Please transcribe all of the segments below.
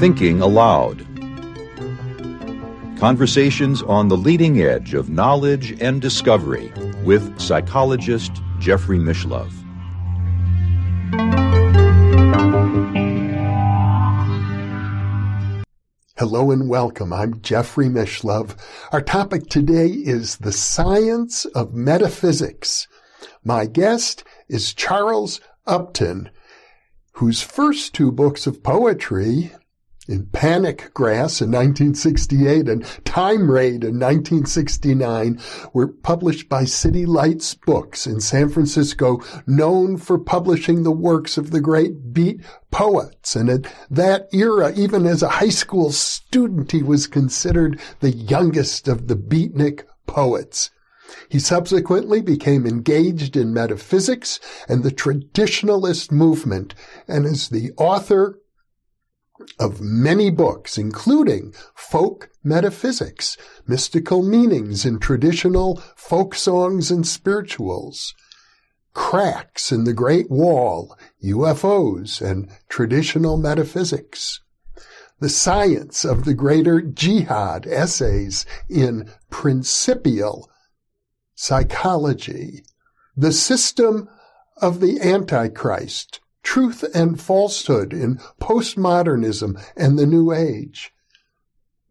Thinking Aloud. Conversations on the leading edge of knowledge and discovery with psychologist Jeffrey Mishlove. Hello and welcome. I'm Jeffrey Mishlove. Our topic today is the science of metaphysics. My guest is Charles Upton, whose first two books of poetry, in Panic Grass in 1968 and Time Raid in 1969 were published by City Lights Books in San Francisco, known for publishing the works of the great beat poets. And at that era, even as a high school student, he was considered the youngest of the beatnik poets. He subsequently became engaged in metaphysics and the traditionalist movement and is the author of many books, including folk metaphysics, mystical meanings in traditional folk songs and spirituals, cracks in the Great Wall, UFOs, and traditional metaphysics, the science of the greater jihad essays in principial psychology, the system of the Antichrist, truth and falsehood in postmodernism and the New Age,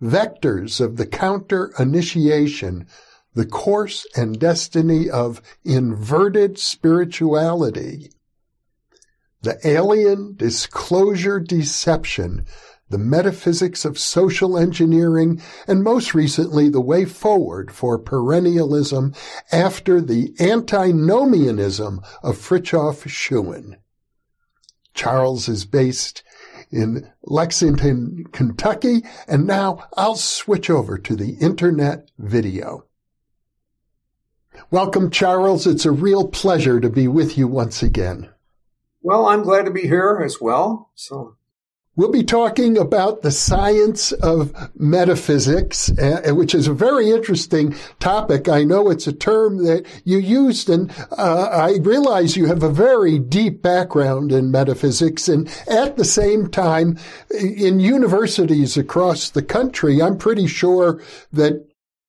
vectors of the counter initiation, the course and destiny of inverted spirituality, the alien disclosure deception, the metaphysics of social engineering, and most recently, the way forward for perennialism after the antinomianism of Frithjof Schuon. Charles is based in Lexington, Kentucky, and now I'll switch over to the internet video. Welcome, Charles. It's a real pleasure to be with you once again. Well, I'm glad to be here as well. So We'll be talking about the science of metaphysics, uh, which is a very interesting topic. I know it's a term that you used, and uh, I realize you have a very deep background in metaphysics. And at the same time, in universities across the country, I'm pretty sure that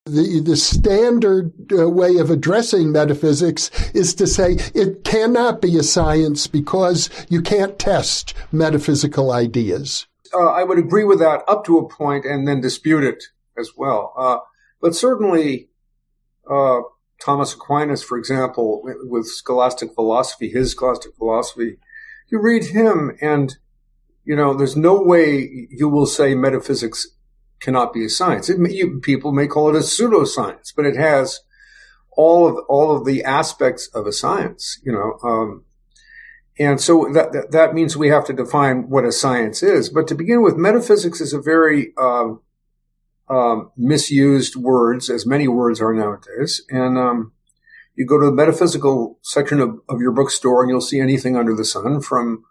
the, the standard uh, way of addressing metaphysics is to say it cannot be a science because you can't test metaphysical ideas. Uh, I would agree with that up to a point and then dispute it as well. Uh, but certainly, uh, Thomas Aquinas, for example, with scholastic philosophy, his scholastic philosophy, you read him and, you know, there's no way you will say metaphysics cannot be a science. It, you, people may call it a pseudoscience, but it has all of all of the aspects of a science. You know, um, and so that, that, that means we have to define what a science is. But to begin with, metaphysics is a very um, um, misused words, as many words are nowadays, and um, you go to the metaphysical section of, of your bookstore and you'll see anything under the sun from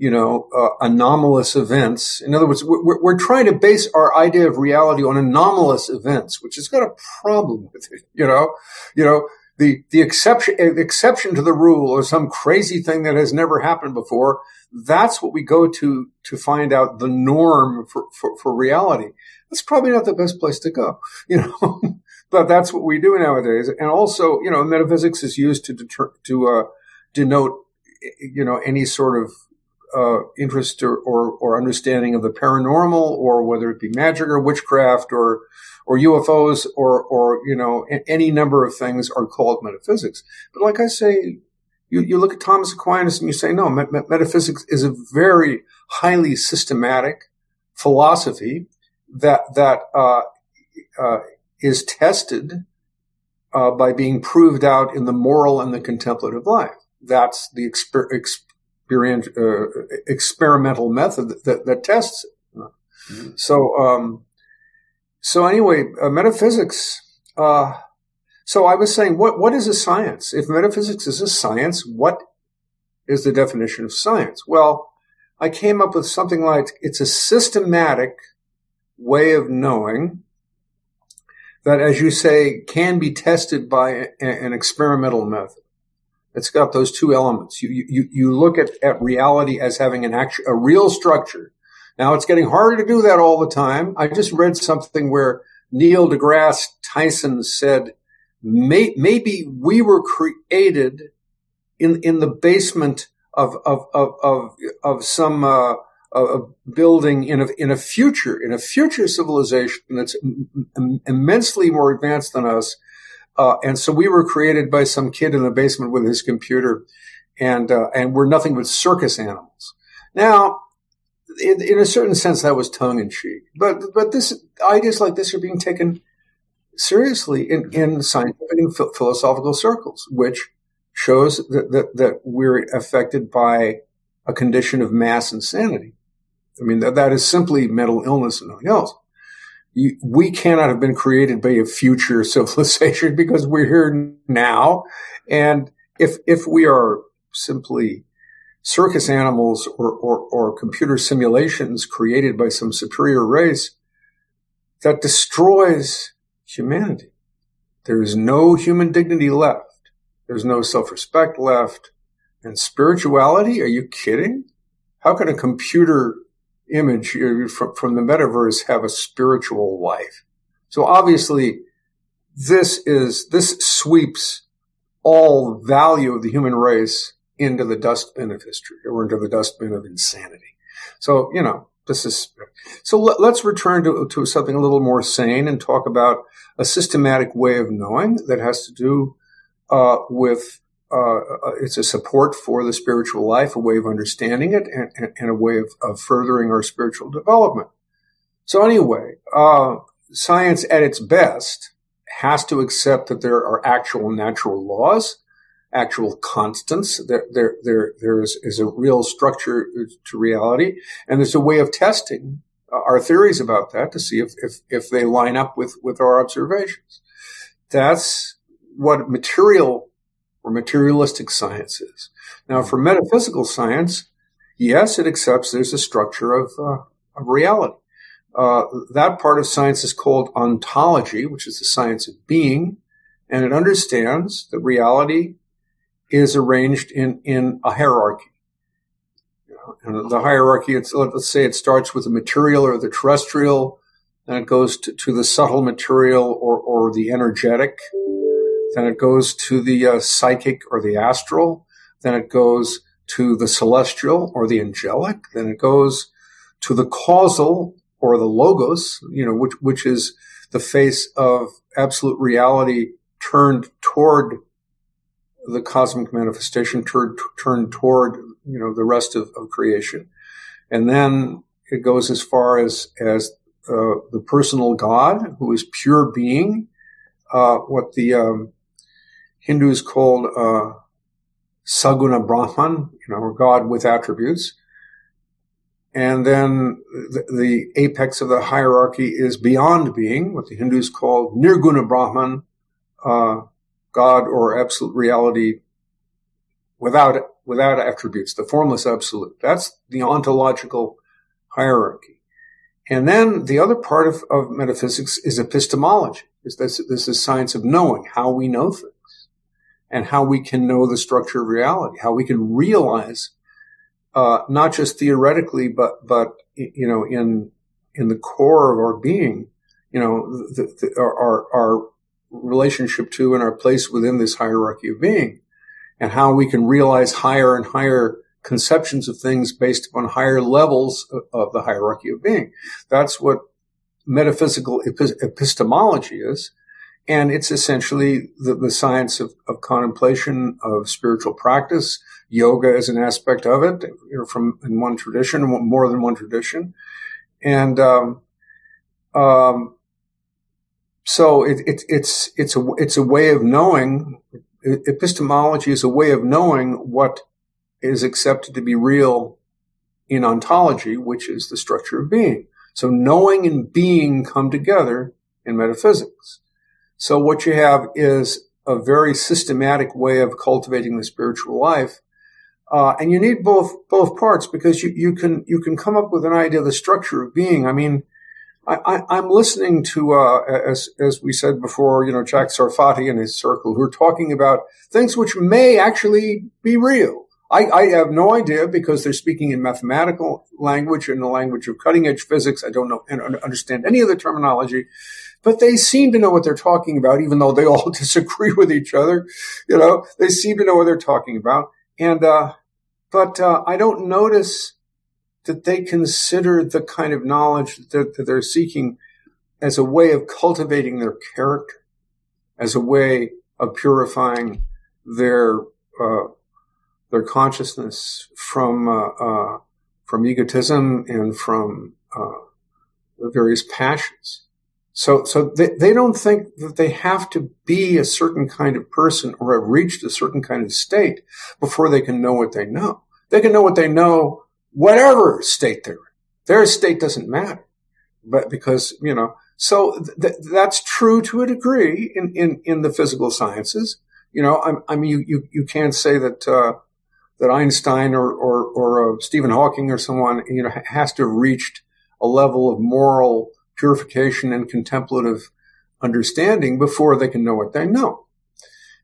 you know, uh, anomalous events. In other words, we're, we're, trying to base our idea of reality on anomalous events, which has got a problem with it. You know, you know, the, the exception, the exception to the rule or some crazy thing that has never happened before. That's what we go to to find out the norm for, for, for reality. That's probably not the best place to go, you know, but that's what we do nowadays. And also, you know, metaphysics is used to deter, to, uh, denote, you know, any sort of uh, interest or, or, or, understanding of the paranormal, or whether it be magic or witchcraft or or UFOs or or you know any number of things are called metaphysics. But like I say, you, you look at Thomas Aquinas and you say no, met- metaphysics is a very highly systematic philosophy that that uh, uh, is tested uh, by being proved out in the moral and the contemplative life. That's the exper- experience, uh, experimental method that, that, that tests it. Mm-hmm. So, um, so anyway, uh, metaphysics. Uh, so I was saying, what what is a science? If metaphysics is a science, what is the definition of science? Well, I came up with something like it's a systematic way of knowing that, as you say, can be tested by a, an experimental method. It's got those two elements. You, you, you look at, at reality as having an actual, a real structure. Now it's getting harder to do that all the time. I just read something where Neil deGrasse Tyson said, May, maybe we were created in, in the basement of, of, of, of, of some, uh, a building in a, in a future, in a future civilization that's immensely more advanced than us. Uh, and so we were created by some kid in the basement with his computer and, uh, and we're nothing but circus animals. Now, in, in, a certain sense, that was tongue in cheek, but, but this ideas like this are being taken seriously in, in scientific and philosophical circles, which shows that, that, that we're affected by a condition of mass insanity. I mean, that, that is simply mental illness and nothing else. We cannot have been created by a future civilization because we're here now. And if, if we are simply circus animals or, or, or computer simulations created by some superior race, that destroys humanity. There is no human dignity left. There's no self-respect left. And spirituality? Are you kidding? How can a computer image from, from the metaverse have a spiritual life. So obviously this is, this sweeps all value of the human race into the dustbin of history or into the dustbin of insanity. So, you know, this is, so let, us return to, to something a little more sane and talk about a systematic way of knowing that has to do uh, with uh, uh, it's a support for the spiritual life, a way of understanding it, and, and a way of, of, furthering our spiritual development. So anyway, uh, science at its best has to accept that there are actual natural laws, actual constants. There, there, there, there is, is a real structure to reality, and there's a way of testing our theories about that to see if, if, if they line up with, with our observations. That's what material or materialistic sciences. Now, for metaphysical science, yes, it accepts there's a structure of, uh, of reality. Uh, that part of science is called ontology, which is the science of being, and it understands that reality is arranged in, in a hierarchy. And the hierarchy, let's say it starts with the material or the terrestrial, then it goes to, to the subtle material or, or the energetic, then it goes to the uh, psychic or the astral. Then it goes to the celestial or the angelic. Then it goes to the causal or the logos, you know, which, which is the face of absolute reality turned toward the cosmic manifestation, turned, turned toward, you know, the rest of, of creation. And then it goes as far as, as uh, the personal God, who is pure being, uh, what the um, Hindus called uh, Saguna Brahman, you know, God with attributes. And then the, the, apex of the hierarchy is beyond being, what the Hindus call Nirguna Brahman, uh, God or absolute reality without without attributes, the formless absolute. That's the ontological hierarchy. And then the other part of, of metaphysics is epistemology. Is this, this is science of knowing, how we know things and how we can know the structure of reality, how we can realize, uh, not just theoretically, but, but, you know, in, in the core of our being, you know, the, the, our, our relationship to and our place within this hierarchy of being and how we can realize higher and higher conceptions of things based upon higher levels of, of the hierarchy of being. That's what metaphysical epistemology is. And it's essentially the, the science of, of, contemplation, of spiritual practice. Yoga is an aspect of it, you from in one tradition, more than one tradition. And, um, um, so it, it, it's, it's a, it's a way of knowing, epistemology is a way of knowing what is accepted to be real in ontology, which is the structure of being. So knowing and being come together in metaphysics. So what you have is a very systematic way of cultivating the spiritual life. Uh, and you need both, both parts because you, you can, you can come up with an idea of the structure of being. I mean, I, am listening to, uh, as, as we said before, you know, Jack Sarfatti and his circle who are talking about things which may actually be real. I, I, have no idea because they're speaking in mathematical language and the language of cutting edge physics. I don't know and understand any of the terminology, but they seem to know what they're talking about, even though they all disagree with each other. You know, they seem to know what they're talking about. And, uh, but, uh, I don't notice that they consider the kind of knowledge that, that they're seeking as a way of cultivating their character, as a way of purifying their uh, their consciousness from uh, uh, from egotism and from uh, various passions. So, so they, they don't think that they have to be a certain kind of person or have reached a certain kind of state before they can know what they know. They can know what they know whatever state they're in. Their state doesn't matter, but because, you know, so th- that's true to a degree in, in, in the physical sciences. You know, I, I mean, you, you, you can't say that, uh, that Einstein or, or, or uh, Stephen Hawking or someone, you know, has to have reached a level of moral purification and contemplative understanding before they can know what they know.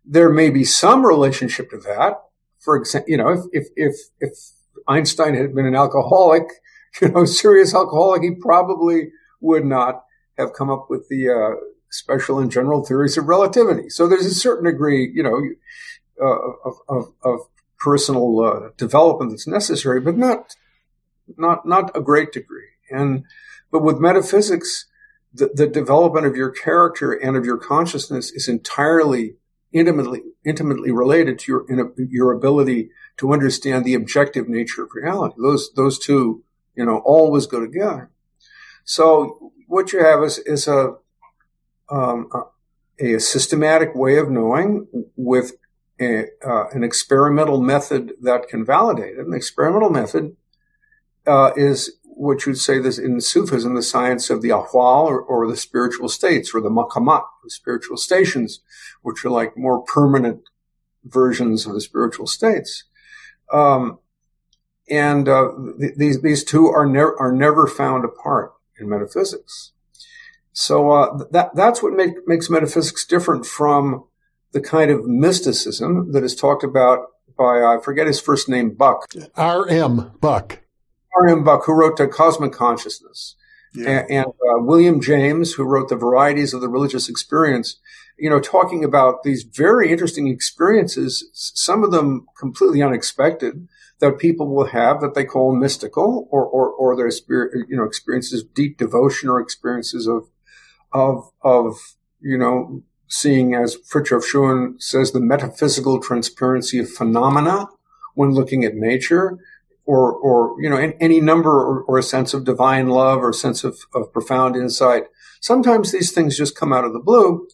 There may be some relationship to that. For example, you know, if, if, if, if Einstein had been an alcoholic, you know, serious alcoholic, he probably would not have come up with the uh, special and general theories of relativity. So there's a certain degree, you know, uh, of, of, of, personal uh, development that's necessary, but not not not a great degree. And but with metaphysics, the, the development of your character and of your consciousness is entirely intimately intimately related to your your ability to understand the objective nature of reality. Those those two, you know, always go together. So what you have is is a um, a, a, systematic way of knowing with a, uh, an experimental method that can validate it. An experimental method uh, is what you'd say this in Sufism, the science of the ahwal or, or the spiritual states or the maqamat, the spiritual stations, which are like more permanent versions of the spiritual states. Um, and uh, th- these these two are never are never found apart in metaphysics. So uh, that that's what make, makes metaphysics different from the kind of mysticism that is talked about by I forget his first name Bucke R. M. Bucke Bucke who wrote the Cosmic Consciousness. Yeah. And, uh, William James, who wrote the Varieties of the Religious Experience, you know, talking about these very interesting experiences, some of them completely unexpected that people will have that they call mystical or, or, or their spirit, you know, experiences of deep devotion or experiences of, of, of, you know, seeing as Frithjof Schuon says, the metaphysical transparency of phenomena when looking at nature or, or, you know, any number or, or, a sense of divine love or a sense of, of profound insight. Sometimes these things just come out of the blue.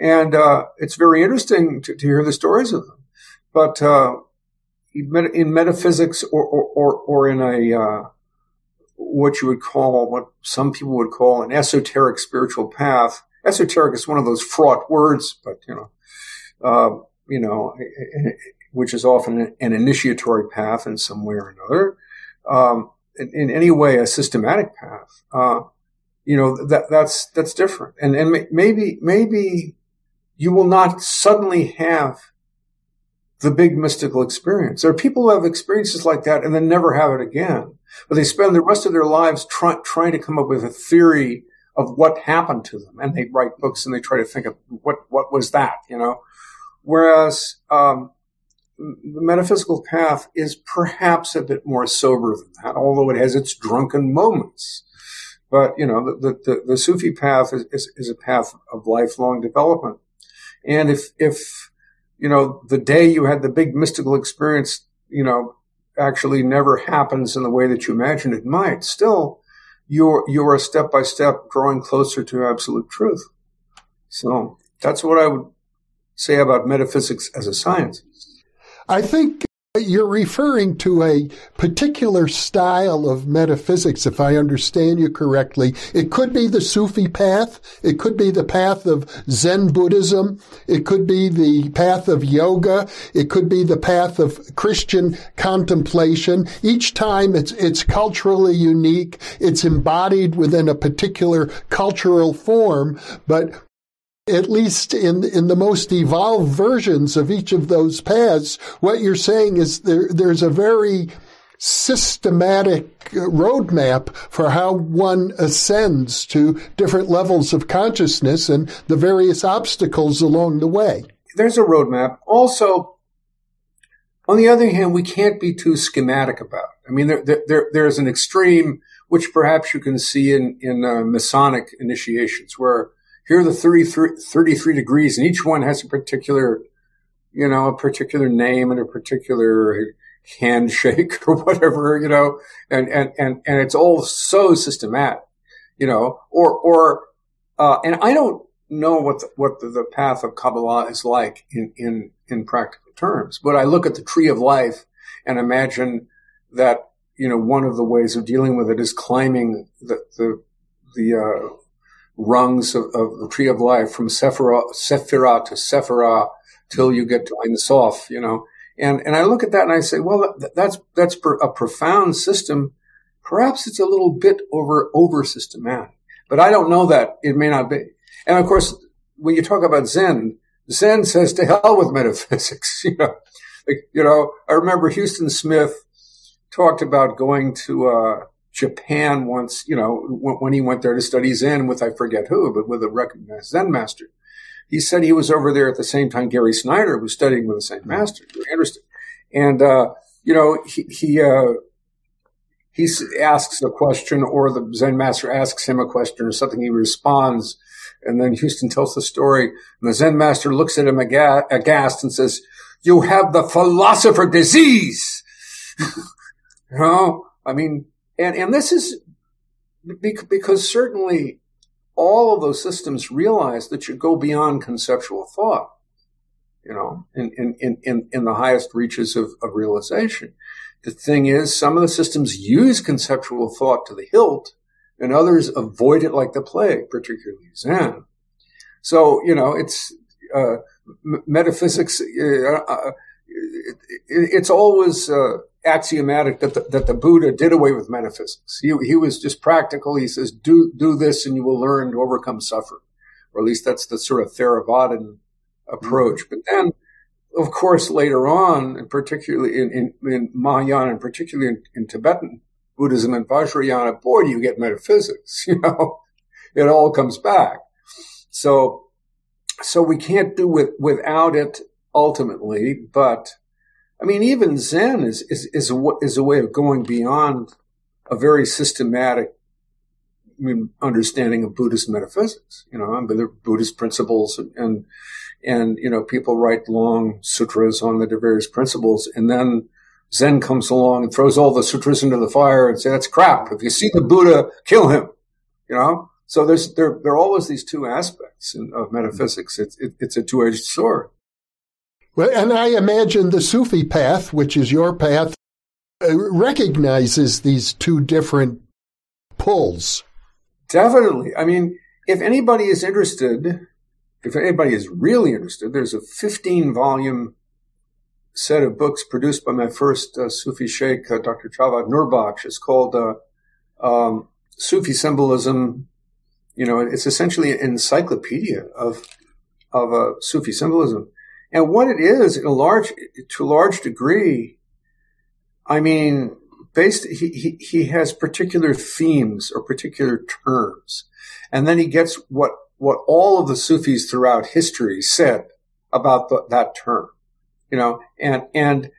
And uh, it's very interesting to, to, hear the stories of them. But uh, in metaphysics or, or, or in a uh, what you would call, what some people would call an esoteric spiritual path, esoteric is one of those fraught words, but you know, uh, you know, which is often an initiatory path in some way or another. Um, in, in, any way, a systematic path. Uh, you know that that's that's different, and and maybe maybe you will not suddenly have the big mystical experience. There are people who have experiences like that and then never have it again, but they spend the rest of their lives try, trying to come up with a theory of what happened to them, and they write books and they try to think of what what was that, you know. Whereas um, the metaphysical path is perhaps a bit more sober than that, although it has its drunken moments. But you know, the the, the Sufi path is, is, is a path of lifelong development. And if, if, you know, the day you had the big mystical experience, you know, actually never happens in the way that you imagine it might, still, you're, you're a step by step drawing closer to absolute truth. So that's what I would say about metaphysics as a science. I think You're referring to a particular style of metaphysics, if I understand you correctly. It could be the Sufi path. It could be the path of Zen Buddhism. It could be the path of yoga. It could be the path of Christian contemplation. Each time it's, it's culturally unique. It's embodied within a particular cultural form, but at least in in the most evolved versions of each of those paths, what you're saying is there there's a very systematic roadmap for how one ascends to different levels of consciousness and the various obstacles along the way. There's a roadmap. Also, on the other hand, we can't be too schematic about. It. I mean, there, there, there's an extreme, which perhaps you can see in in uh, Masonic initiations, where here are the 33, 33 degrees and each one has a particular, you know, a particular name and a particular handshake or whatever, you know, and, and, and, and it's all so systematic, you know, or, or, uh, and I don't know what the, what the, the path of Kabbalah is like in, in, in practical terms, but I look at the tree of life and imagine that, you know, one of the ways of dealing with it is climbing the, the, the, uh, rungs of, of, the tree of life from Sephirah, Sephirah to Sephirah till you get to Ein Sof, you know. And, and I look at that and I say, well, that, that's, that's a profound system. Perhaps it's a little bit over, over systematic, but I don't know that it may not be. And of course, when you talk about Zen, Zen says to hell with metaphysics, you know. Like, you know, I remember Huston Smith talked about going to, uh, Japan once, you know, when he went there to study Zen with I forget who, but with a recognized Zen master. He said he was over there at the same time Gary Snyder was studying with the same master. Very interesting. And, uh, you know, he, he, uh, he asks a question or the Zen master asks him a question or something. He responds. And then Huston tells the story and the Zen master looks at him aghast and says, you have the philosopher disease. you know, I mean, and, and this is because certainly all of those systems realize that you go beyond conceptual thought, you know, in, in, in, in the highest reaches of, of realization. The thing is, some of the systems use conceptual thought to the hilt and others avoid it like the plague, particularly Zen. So, you know, it's, uh, metaphysics, uh, uh, it, it's always, uh, axiomatic that the, that the Buddha did away with metaphysics. He, he was just practical. He says, do, do this and you will learn to overcome suffering. Or at least that's the sort of Theravadan approach. Mm-hmm. But then, of course, later on, and particularly in, in, in Mahayana and particularly in, in, Tibetan Buddhism and Vajrayana, boy, do you get metaphysics, you know, it all comes back. So, so we can't do with, without it ultimately, but I mean, even Zen is, is, is, a, is a way of going beyond a very systematic I mean, understanding of Buddhist metaphysics, you know, and the Buddhist principles and, and, and, you know, people write long sutras on the various principles and then Zen comes along and throws all the sutras into the fire and says, that's crap. If you see the Buddha, kill him, you know? So there's, there, there are always these two aspects in, of metaphysics. It's, it, it's a two-edged sword. Well, and I imagine the Sufi path, which is your path, uh, recognizes these two different pulls. Definitely. I mean, if anybody is interested, if anybody is really interested, there's a 15 volume set of books produced by my first uh, Sufi sheikh, uh, Dr. Javad Nurbakhsh. It's called uh, um, Sufi Symbolism. You know, it's essentially an encyclopedia of of uh, Sufi symbolism. And what it is, in a large, to a large degree, I mean, based, he, he, he has particular themes or particular terms. And then he gets what, what all of the Sufis throughout history said about the, that term, you know, and, and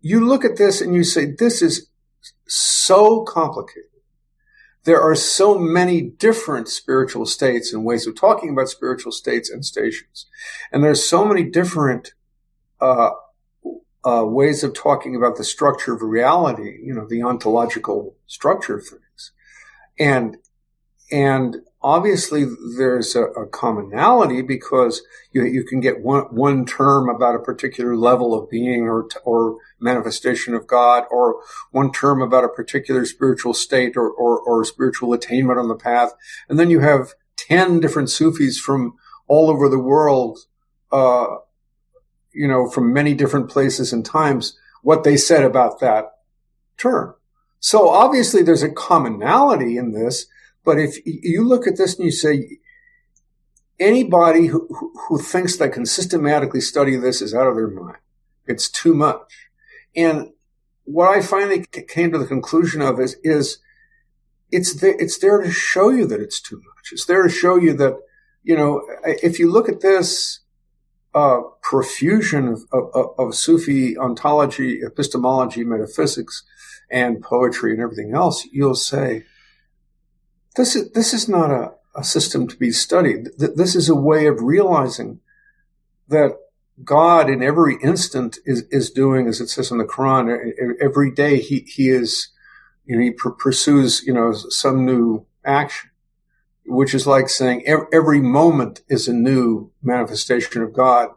you look at this and you say, this is so complicated. There are so many different spiritual states and ways of talking about spiritual states and stations. And there's so many different, uh, uh, ways of talking about the structure of reality, you know, the ontological structure of things. And, and obviously there's a, a, commonality because you, you can get one, one term about a particular level of being or, or manifestation of God or one term about a particular spiritual state or, or, or spiritual attainment on the path. And then you have 10 different Sufis from all over the world, uh, you know, from many different places and times, what they said about that term. So obviously there's a commonality in this, but if you look at this and you say, anybody who, who thinks they can systematically study this is out of their mind. It's too much. And what I finally came to the conclusion of is, is it's there, it's there to show you that it's too much. It's there to show you that, you know, if you look at this, uh, profusion of, of, of Sufi ontology, epistemology, metaphysics, and poetry and everything else, you'll say, this is, this is not a, a system to be studied. This is a way of realizing that God in every instant is, is doing, as it says in the Quran, every day he, he is, you know, he pursues, you know, some new action, which is like saying every moment is a new manifestation of God.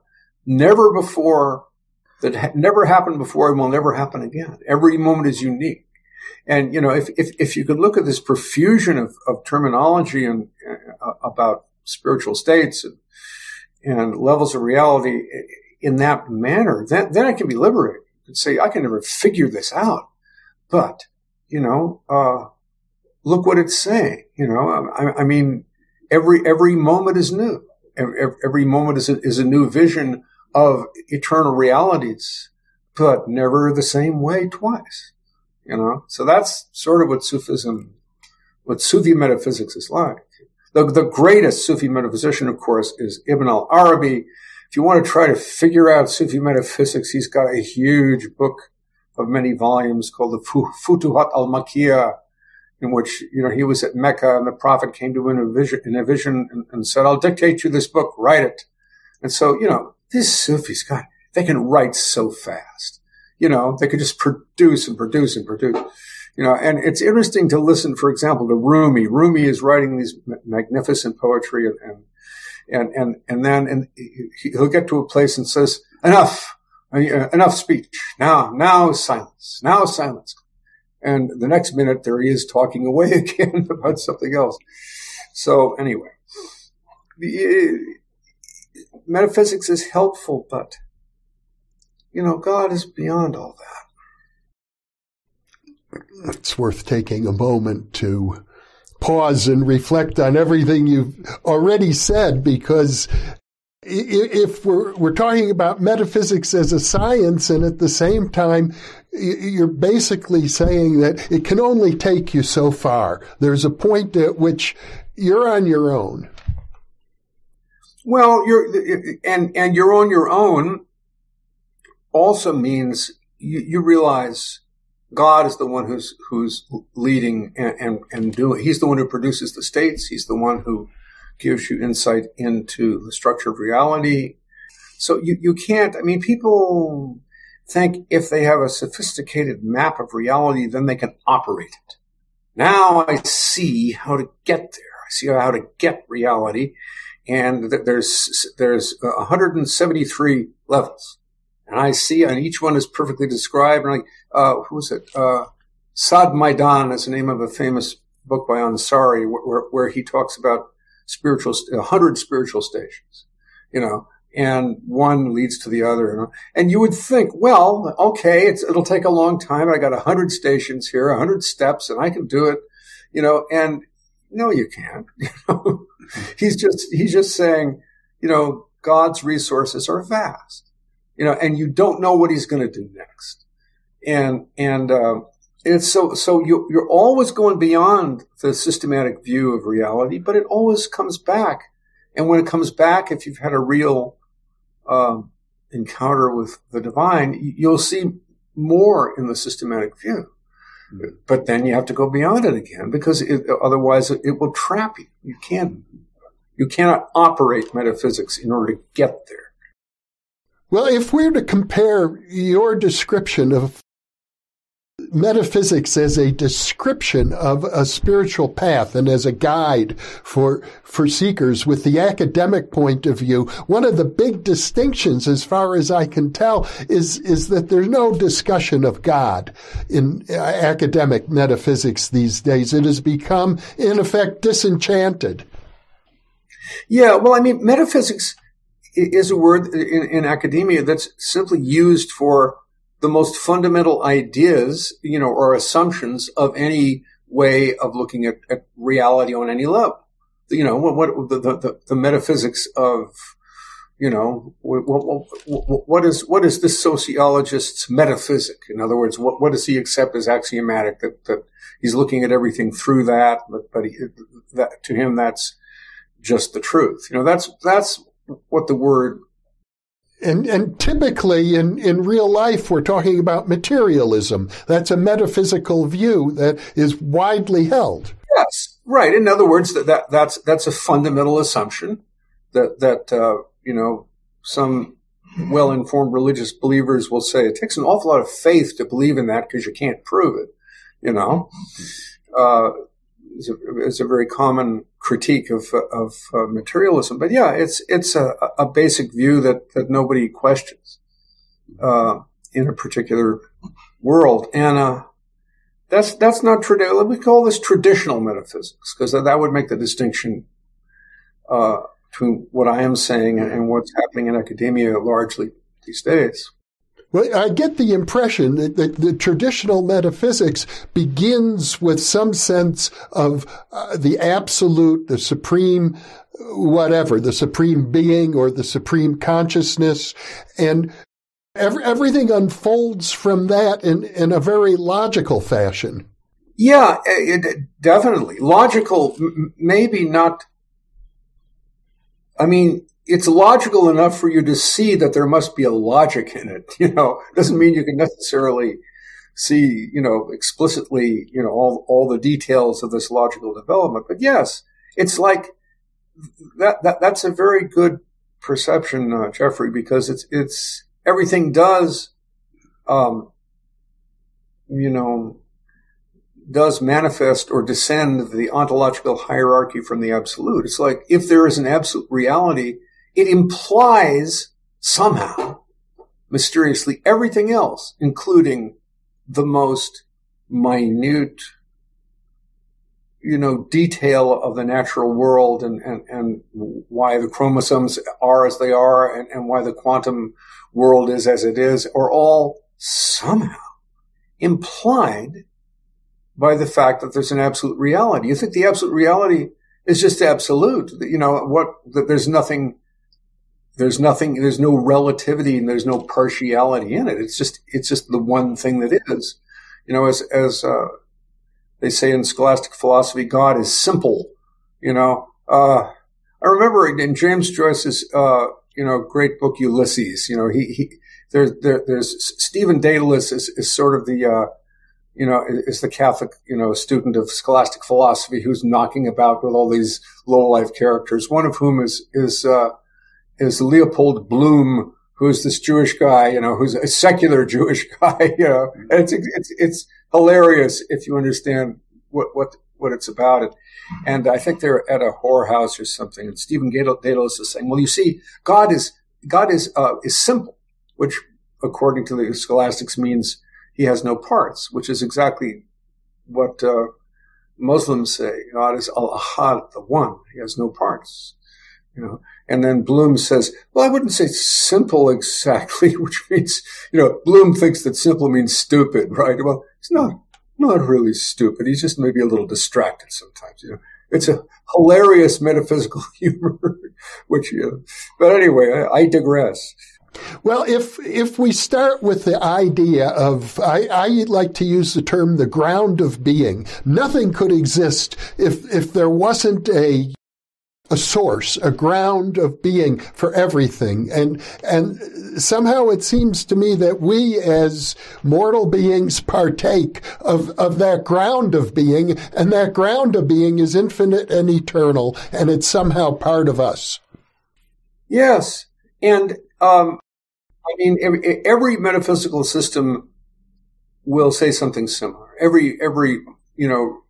Never before that ha- never happened before and will never happen again. Every moment is unique. And, you know, if, if, if you could look at this profusion of, of terminology and uh, about spiritual states and, and levels of reality in that manner, then, then I can be liberated and say, I can never figure this out. But, you know, uh, look what it's saying. You know, I, I mean, every, every moment is new. Every, every moment is a, is a new vision of eternal realities, but never the same way twice. You know, so that's sort of what Sufism, what Sufi metaphysics is like. The, the greatest Sufi metaphysician, of course, is Ibn al-Arabi. If you want to try to figure out Sufi metaphysics, he's got a huge book of many volumes called the Futuhat al-Makkiyah, in which, you know, he was at Mecca and the Prophet came to him in a vision, in a vision and, and said, I'll dictate you this book, write it. And so, you know, these Sufis, God, they can write so fast. You know, they could just produce and produce and produce. You know, and it's interesting to listen, for example, to Rumi. Rumi is writing these magnificent poetry and, and, and, and, then and he'll get to a place and says, enough, uh, enough speech. Now, now silence. Now silence. And the next minute there he is talking away again about something else. So anyway, the, metaphysics is helpful, but you know, God is beyond all that. It's worth taking a moment to pause and reflect on everything you've already said because if we're, we're talking about metaphysics as a science and at the same time you're basically saying that it can only take you so far. There's a point at which you're on your own. Well, you're and and you're on your own also means you, you realize God is the one who's who's leading and, and, and doing. He's the one who produces the states. He's the one who gives you insight into the structure of reality. So you, you can't. I mean, people think if they have a sophisticated map of reality, then they can operate it. Now I see how to get there. I see how to get reality and there's there's 173 levels, and I see, and each one is perfectly described. And like, uh, who is it? Uh, Sad Maidan is the name of a famous book by Ansari, where, where he talks about spiritual, 100 spiritual stations, you know, and one leads to the other. You know? And you would think, well, okay, it'll take a long time. I got a 100 stations here, a 100 steps, and I can do it, you know, and no, you can't. he's just he's just saying, you know, God's resources are vast, you know, and you don't know what He's going to do next, and and uh, it's so so you you're always going beyond the systematic view of reality, but it always comes back, and when it comes back, if you've had a real um, encounter with the divine, you'll see more in the systematic view. But then you have to go beyond it again because it, otherwise it, it will trap you. You can't, you cannot operate metaphysics in order to get there. Well, if we we're to compare your description of metaphysics as a description of a spiritual path and as a guide for for seekers with the academic point of view one of the big distinctions as far as i can tell is is that there's no discussion of god in academic metaphysics these days. It has become in effect disenchanted. Yeah well i mean metaphysics is a word in, in academia that's simply used for the most fundamental ideas, you know, or assumptions of any way of looking at, at reality on any level. You know, what, what the, the, the, metaphysics of, you know, what, what, what is what is this sociologist's metaphysic? In other words, what, what does he accept as axiomatic? That that he's looking at everything through that, but but he, that to him that's just the truth. You know, that's that's what the word and, and typically in, in real life, we're talking about materialism. That's a metaphysical view that is widely held. Yes, right. In other words, that, that that's that's a fundamental assumption that that uh, you know some well-informed religious believers will say it takes an awful lot of faith to believe in that because you can't prove it. You know, uh, it's, a, it's a very common critique of of uh, materialism. But yeah, it's it's a, a, basic view that that nobody questions uh, in a particular world, and uh, that's that's not traditional. We call this traditional metaphysics because that, that would make the distinction uh, between what I am saying and what's happening in academia largely these days. Well, I get the impression that, that the traditional metaphysics begins with some sense of uh, the absolute, the supreme, whatever, the supreme being or the supreme consciousness. And every, everything unfolds from that in, in a very logical fashion. Yeah, it, definitely. Logical, maybe not. I mean, it's logical enough for you to see that there must be a logic in it. You know, doesn't mean you can necessarily see, you know, explicitly, you know, all, all the details of this logical development. But yes, it's like that, that that's a very good perception, uh, Jeffrey, because it's, it's everything does, um, you know, does manifest or descend the ontological hierarchy from the absolute. It's like if there is an absolute reality, it implies somehow, mysteriously, everything else, including the most minute, you know, detail of the natural world and, and, and why the chromosomes are as they are and, and why the quantum world is as it is are all somehow implied by the fact that there's an absolute reality. You think the absolute reality is just absolute. You know, what, that there's nothing there's nothing, there's no relativity and there's no partiality in it. It's just, it's just the one thing that is. You know, as, as, uh, they say in scholastic philosophy, God is simple. You know, uh, I remember in James Joyce's, uh, you know, great book Ulysses. You know, he, he there, there, there's Stephen Dedalus is, is sort of the, uh, you know, is the Catholic, you know, student of scholastic philosophy who's knocking about with all these low life characters. One of whom is is uh, is Leopold Bloom, who's this Jewish guy, you know, who's a secular Jewish guy, you know, and it's, it's, it's hilarious if you understand what, what, what it's about. And I think they're at a whorehouse or something. And Stephen Dedalus is saying, well, you see, God is, God is, uh, is simple, which according to the scholastics means he has no parts, which is exactly what, uh, Muslims say. God is al-ahad, the one. He has no parts. You know, and then Bloom says, well, I wouldn't say simple exactly, which means, you know, Bloom thinks that simple means stupid, right? Well, he's not, not really stupid. He's just maybe a little distracted sometimes, you know. It's a hilarious metaphysical humor, which, you know, but anyway, I, I digress. Well, if if we start with the idea of, I, I, like to use the term the ground of being. Nothing could exist if if there wasn't a a source, a ground of being for everything. And, and somehow it seems to me that we as mortal beings partake of, of that ground of being, and that ground of being is infinite and eternal, and it's somehow part of us. Yes. And, um, I mean, every, every metaphysical system will say something similar. Every every you know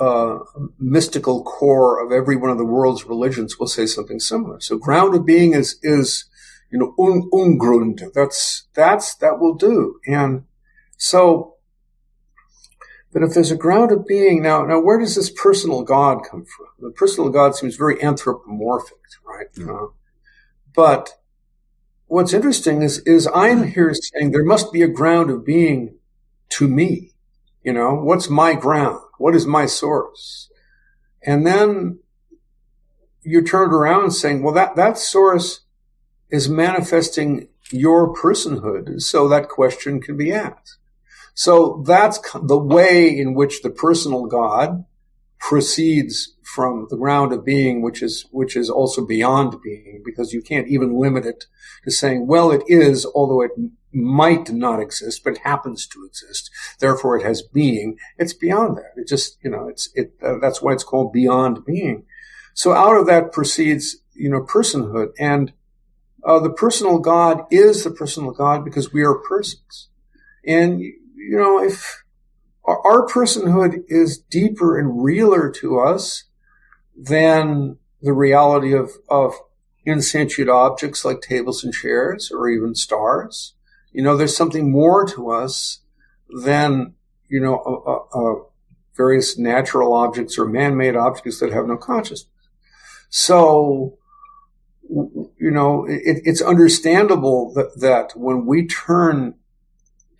uh, mystical core of every one of the world's religions will say something similar. So ground of being is is you know un, ungrund. That's that's that will do. And so, but if there's a ground of being now, now where does this personal God come from? The personal God seems very anthropomorphic, right? Mm-hmm. Uh, but what's interesting is is I'm here saying there must be a ground of being to me. You know, what's my ground? What is my source? And then you turned around saying, well, that, that source is manifesting your personhood. So that question can be asked. So that's the way in which the personal God proceeds from the ground of being, which is, which is also beyond being, because you can't even limit it to saying, well, it is, although it might not exist, but happens to exist. Therefore, it has being. It's beyond that. It just, you know, it's, it, uh, that's why it's called beyond being. So out of that proceeds, you know, personhood. And, uh, the personal God is the personal God because we are persons. And, you know, if our, our personhood is deeper and realer to us than the reality of, of insentient objects like tables and chairs or even stars, you know, there's something more to us than, you know, uh, uh, various natural objects or man-made objects that have no consciousness. So, you know, it, it's understandable that, that when we turn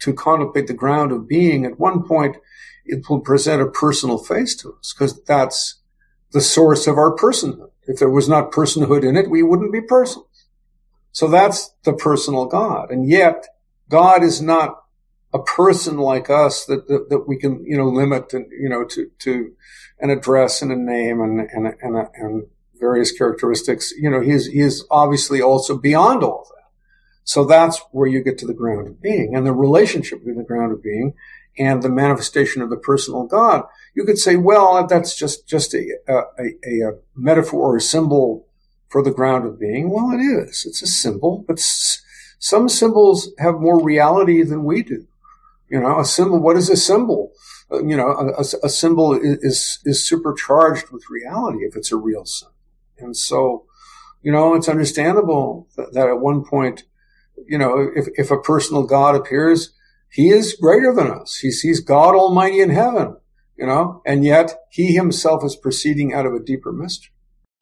to contemplate the ground of being, at one point, it will present a personal face to us because that's the source of our personhood. If there was not personhood in it, we wouldn't be persons. So that's the personal God. And yet, God is not a person like us that, that, that, we can, you know, limit and, you know, to, to an address and a name and, and, and, and various characteristics. You know, he's, he's obviously also beyond all that. So that's where you get to the ground of being and the relationship between the ground of being and the manifestation of the personal God. You could say, well, that's just, just a, a, a, a metaphor or a symbol for the ground of being. Well, it is. It's a symbol, but some symbols have more reality than we do. You know, a symbol, what is a symbol? Uh, you know, a, a, symbol is, is, is supercharged with reality if it's a real symbol. And so, you know, it's understandable that, that at one point, you know, if, if a personal God appears, he is greater than us. He sees God Almighty in heaven, you know, and yet he himself is proceeding out of a deeper mystery.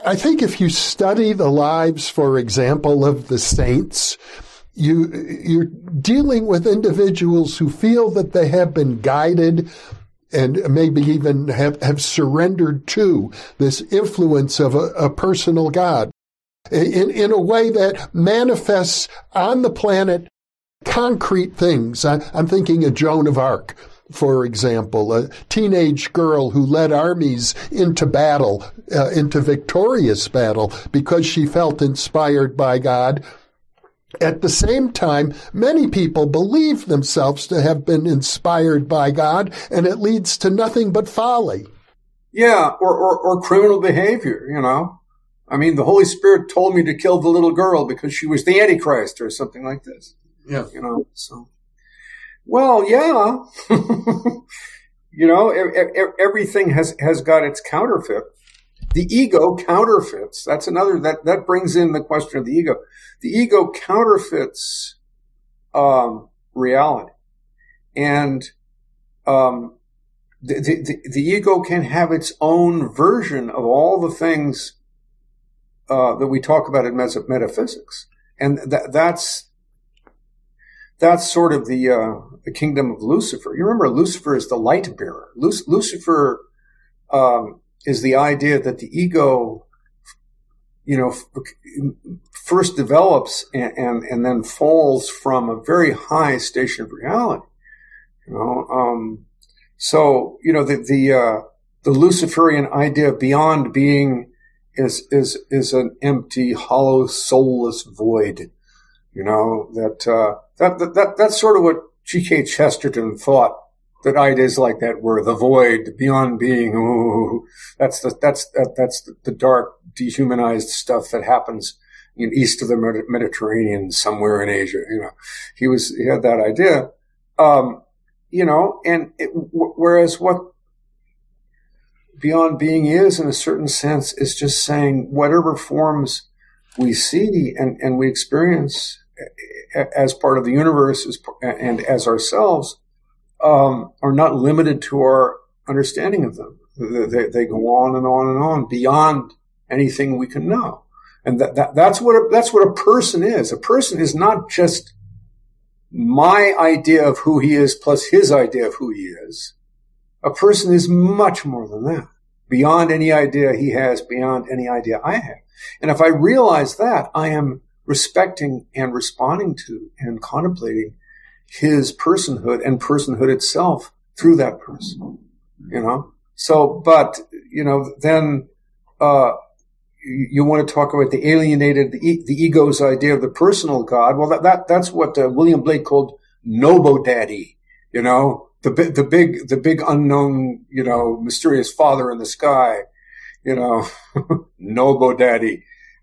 I think if you study the lives, for example, of the saints, you, you're dealing with individuals who feel that they have been guided and maybe even have, have surrendered to this influence of a, a personal God in, in a way that manifests on the planet concrete things. I, I'm thinking of Joan of Arc for example, a teenage girl who led armies into battle, uh, into victorious battle, because she felt inspired by God at the same time, many people believe themselves to have been inspired by God, and it leads to nothing but folly. Yeah, or, or, or criminal behavior, you know. I mean, the Holy Spirit told me to kill the little girl because she was the Antichrist or something like this. Yeah. You know, so. Well, yeah. you know, everything has, has got its counterfeit. The ego counterfeits. That's another, that, that brings in the question of the ego the ego counterfeits um, reality, and um, the, the, the, ego can have its own version of all the things uh, that we talk about in metaphysics, and that, that's that's sort of the uh, the kingdom of Lucifer. You remember Lucifer is the light bearer. Lucifer um, is the idea that the ego you know, first develops and, and, and, then falls from a very high station of reality. You know, um, so, you know, the, the, uh, the Luciferian idea of beyond being is, is, is an empty, hollow, soulless void. You know, that, uh, that, that, that, that's sort of what G.K. Chesterton thought that ideas like that were the void, beyond being. Ooh, that's the that's that, that's the dark, dehumanized stuff that happens in east of the Mediterranean, somewhere in Asia. You know, he was he had that idea, Um, you know, and it, w- whereas what beyond being is, in a certain sense, is just saying whatever forms we see and, and we experience as part of the universe as, and as ourselves um, are not limited to our understanding of them. They, they, go on and on and on beyond anything we can know. And that, that, that's what a, that's what a person is. A person is not just my idea of who he is plus his idea of who he is. A person is much more than that, beyond any idea he has, beyond any idea I have. And if I realize that, I am respecting and responding to and contemplating his personhood and personhood itself through that person, you know? So, but, you know, then, uh, you want to talk about the alienated, the, the ego's idea of the personal God. Well, that, that that's what uh, William Blake called Nobodaddy, you know, the, the big, the big unknown, you know, mysterious father in the sky, you know, Nobodaddy.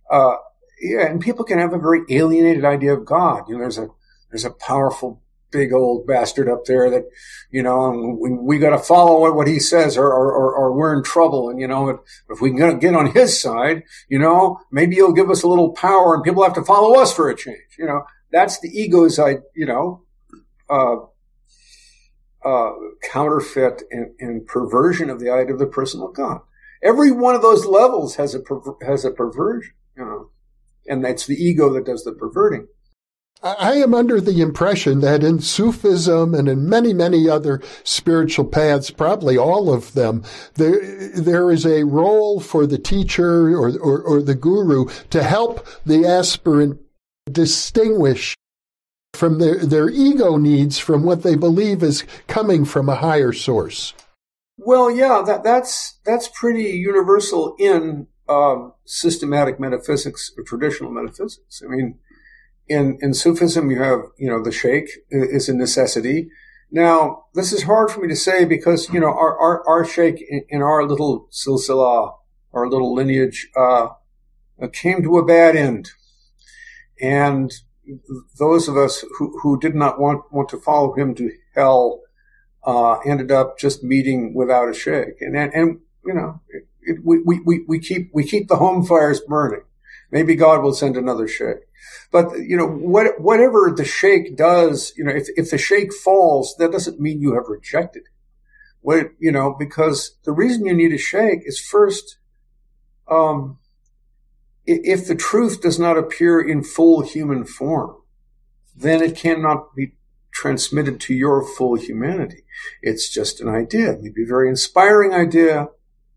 Uh, yeah, and people can have a very alienated idea of God. You know, there's a, there's a powerful big old bastard up there that, you know, we, we got to follow what, he says or, or, or, we're in trouble. And, you know, if, if we can get on his side, you know, maybe he'll give us a little power and people have to follow us for a change. You know, that's the ego's, I, you know, uh, uh, counterfeit and, and, perversion of the idea of the personal God. Every one of those levels has a perver- has a perversion, you know, and that's the ego that does the perverting. I am under the impression that in Sufism and in many, many other spiritual paths, probably all of them, there, there is a role for the teacher or, or, or the guru to help the aspirant distinguish from their, their ego needs from what they believe is coming from a higher source. Well, yeah, that, that's, that's pretty universal in um, systematic metaphysics or traditional metaphysics. I mean, in, in Sufism, you have, you know, the sheikh is a necessity. Now, this is hard for me to say because, you know, our, our, our sheikh in, in our little silsila, our little lineage, uh, came to a bad end. And those of us who, who did not want, want to follow him to hell, uh, ended up just meeting without a sheikh. And, and, and you know, it, it, we, we, we keep, we keep the home fires burning. Maybe God will send another sheikh. But, you know, what, whatever the sheikh does, you know, if, if the sheikh falls, that doesn't mean you have rejected What, you know, because the reason you need a sheikh is first, um, if the truth does not appear in full human form, then it cannot be transmitted to your full humanity. It's just an idea, maybe a very inspiring idea,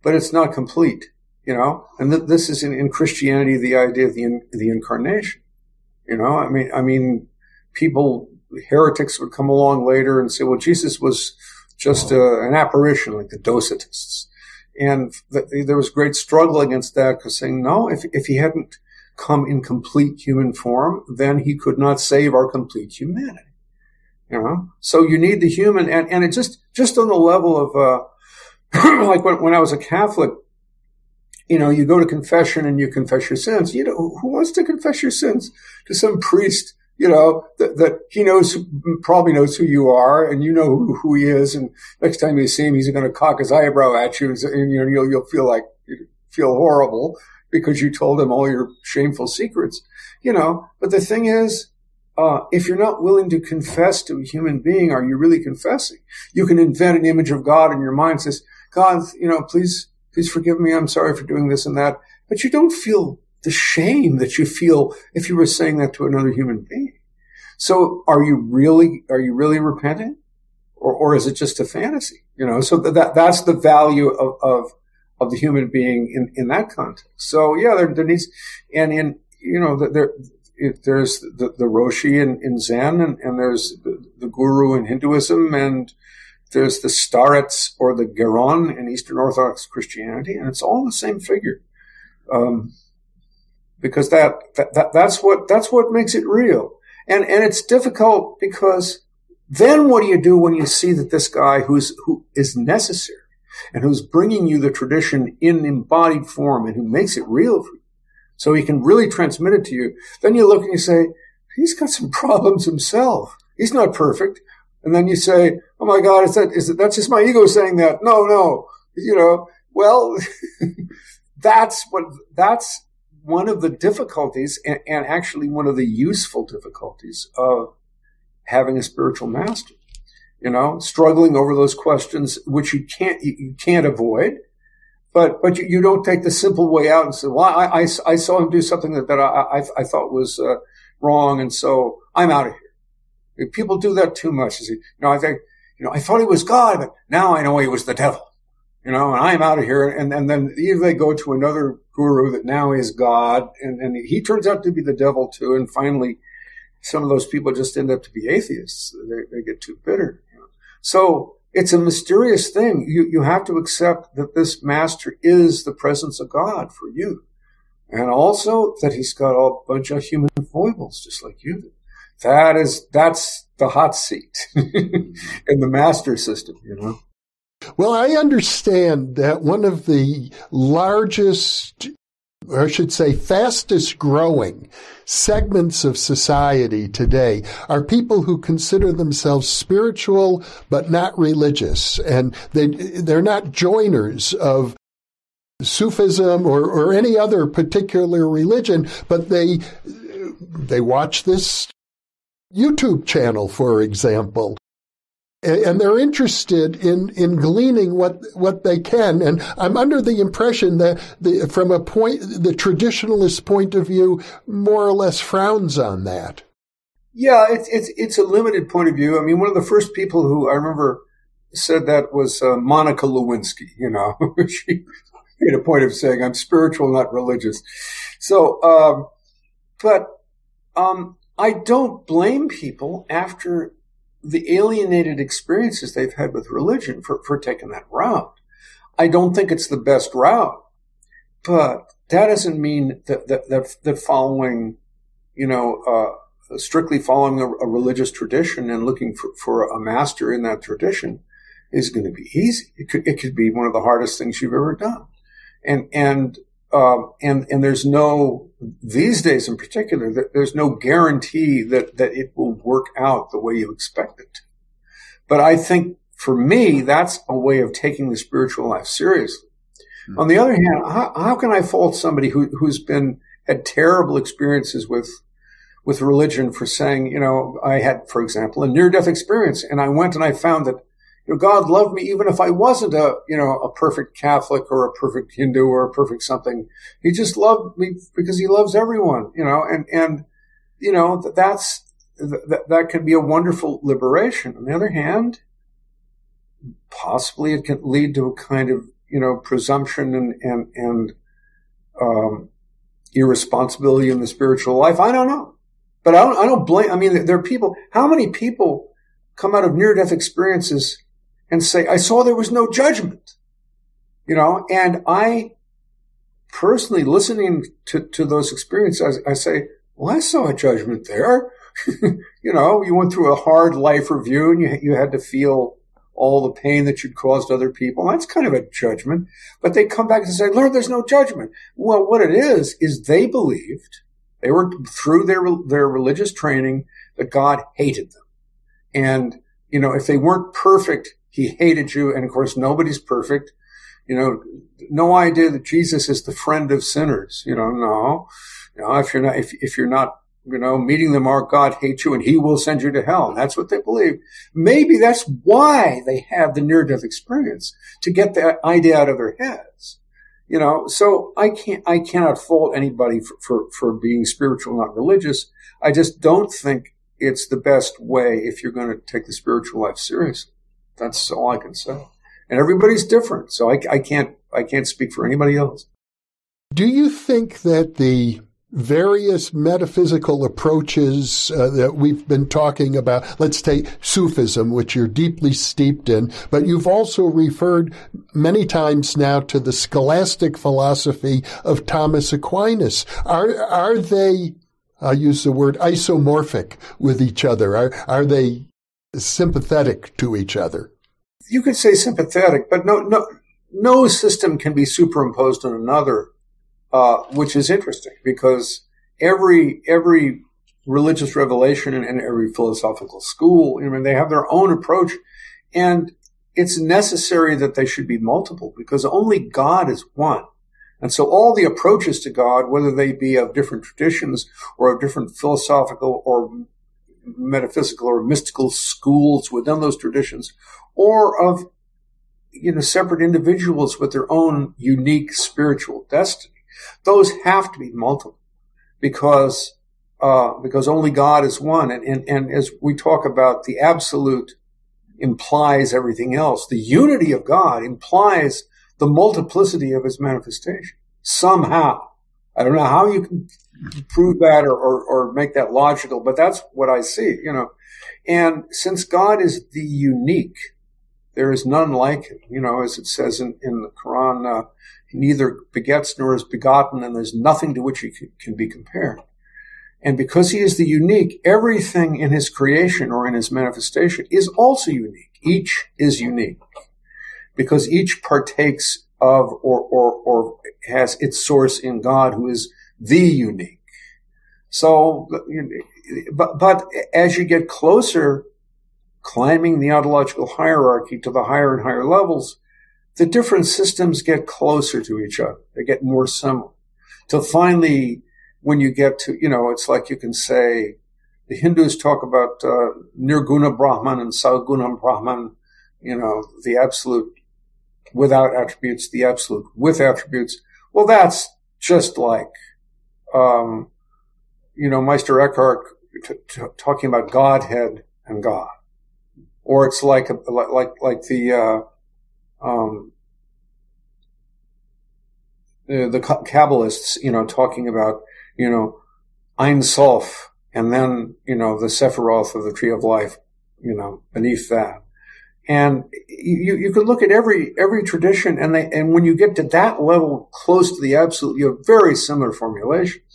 but it's not complete, you know? And th- this is in, in, Christianity, the idea of the, in, the incarnation. You know, I mean, I mean, people, heretics would come along later and say, well, Jesus was just a, an apparition, like the Docetists. And th- there was great struggle against that because saying, no, if, if he hadn't come in complete human form, then he could not save our complete humanity. You know, so you need the human, and, and it just just on the level of uh, like when, when I was a Catholic, you know, you go to confession and you confess your sins. You know, who wants to confess your sins to some priest? You know that, that he knows, probably knows who you are, and you know who, who he is. And next time you see him, he's going to cock his eyebrow at you, and, and you know you'll you'll feel like feel horrible because you told him all your shameful secrets. You know, but the thing is, uh, if you're not willing to confess to a human being, are you really confessing? You can invent an image of God in your mind, says, God, you know, please please forgive me. I'm sorry for doing this and that. But you don't feel the shame that you feel if you were saying that to another human being. So are you really, are you really repenting? Or, or is it just a fantasy? You know, so that, that's the value of, of, of the human being in, in that context. So yeah, there, there needs, and in, you know, there, there's the, the Roshi in, in Zen and, and there's the, the guru in Hinduism and, there's the starets or the geron in Eastern Orthodox Christianity, and it's all the same figure. Um, because that, that, that, that's what that's what makes it real. And and it's difficult because then what do you do when you see that this guy who's who is necessary and who's bringing you the tradition in embodied form and who makes it real for you, so he can really transmit it to you? Then you look and you say, he's got some problems himself. He's not perfect. And then you say, "Oh my God, is that is that that's just my ego saying that?" No, no, you know. Well, that's what that's one of the difficulties, and, and actually one of the useful difficulties of having a spiritual master. You know, struggling over those questions which you can't you, you can't avoid, but but you, you, don't take the simple way out and say, "Well, I, I, I saw him do something that, that I, I, I thought was uh, wrong, and so I'm out of here." People do that too much. You know, I think you know I thought he was God, but now I know he was the devil. You know, and I'm out of here. And and then either they go to another guru that now is God, and and he turns out to be the devil too. And finally, some of those people just end up to be atheists. They, they get too bitter. You know? So it's a mysterious thing. You, you have to accept that this master is the presence of God for you. And also that he's got a bunch of human foibles, just like you do. That is, that's the hot seat in the master system, you know? Well, I understand that one of the largest or I should say fastest growing segments of society today are people who consider themselves spiritual but not religious. And they, they're not joiners of Sufism or, or any other particular religion, but they, they watch this YouTube channel, for example, and they're interested in, in gleaning what, what they can. And I'm under the impression that the, from a point, the traditionalist point of view, more or less frowns on that. Yeah, it's, it's, it's a limited point of view. I mean, one of the first people who I remember said that was uh, Monica Lewinsky, you know, she made a point of saying, I'm spiritual, not religious. So, um, but, um, I don't blame people after the alienated experiences they've had with religion for, for taking that route. I don't think it's the best route, but that doesn't mean that, that, that, that following, you know, uh, strictly following a, a, religious tradition and looking for, for a master in that tradition is going to be easy. It could, it could be one of the hardest things you've ever done. And, and um, and and there's no these days in particular that there's no guarantee that that it will work out the way you expect it to. But I think for me, that's a way of taking the spiritual life seriously. Mm-hmm. On the other hand, how, how can I fault somebody who who's been had terrible experiences with with religion for saying, you know, I had, for example, a near death experience, and I went and I found that you know, God loved me even if I wasn't a, you know, a perfect Catholic or a perfect Hindu or a perfect something. He just loved me because he loves everyone, you know, and, and, you know, that's, that, that can be a wonderful liberation. On the other hand, possibly it can lead to a kind of, you know, presumption and, and, and, um, irresponsibility in the spiritual life. I don't know. But I don't, I don't blame, I mean, there are people, how many people come out of near death experiences and say, I saw there was no judgment. You know, and I personally listening to, to those experiences, I, I say, well, I saw a judgment there. you know, you went through a hard life review and you, you had to feel all the pain that you'd caused other people. That's kind of a judgment. But they come back and say, Lord, there's no judgment. Well, what it is, is they believed, they were through their, their religious training that God hated them. And, you know, if they weren't perfect he hated you. And of course, nobody's perfect. You know, no idea that Jesus is the friend of sinners. You know, no. You know, if you're not, if, if you're not, you know, meeting the mark, God hates you and he will send you to hell. That's what they believe. Maybe that's why they have the near death experience to get that idea out of their heads. You know, so I can't, I cannot fault anybody for, for, for being spiritual, not religious. I just don't think it's the best way if you're going to take the spiritual life seriously. That's all I can say. And everybody's different, so I, I can't I can't speak for anybody else. Do you think that the various metaphysical approaches uh, that we've been talking about. Let's take Sufism, which you're deeply steeped in, but you've also referred many times now to the scholastic philosophy of Thomas Aquinas. Are, are they, I'll use the word isomorphic with each other? Are, are they sympathetic to each other. You could say sympathetic, but no, no, no system can be superimposed on another, uh, which is interesting because every every religious revelation and, and every philosophical school. I mean, they have their own approach, and it's necessary that they should be multiple because only God is one. And so all the approaches to God, whether they be of different traditions or of different philosophical or metaphysical or mystical schools within those traditions, or of you know separate individuals with their own unique spiritual destiny, those have to be multiple because uh, because only God is one. And, and, and as we talk about the absolute implies everything else, the unity of God implies the multiplicity of his manifestation somehow. I don't know how you can prove that or, or, or make that logical, but that's what I see, you know. And since God is the unique, there is none like him, you know, as it says in, in the Quran, uh, he neither begets nor is begotten, and there's nothing to which he can be compared. And because he is the unique, everything in his creation or in his manifestation is also unique. Each is unique because each partakes of or, or, or has its source in God who is the unique. So, but, but as you get closer, climbing the ontological hierarchy to the higher and higher levels, the different systems get closer to each other. They get more similar. Till finally, when you get to, you know, it's like you can say, the Hindus talk about uh, Nirguna Brahman and Saguna Brahman, you know, the absolute without attributes, the absolute with attributes. Well, that's just like, um, you know, Meister Eckhart t- t- talking about Godhead and God, or it's like like like the uh, um, the, the Kabbalists, you know, talking about you know Ein Sof, and then you know the Sephiroth of the Tree of Life, you know, beneath that. And you, you could look at every every tradition, and they and when you get to that level, close to the absolute, you have very similar formulations.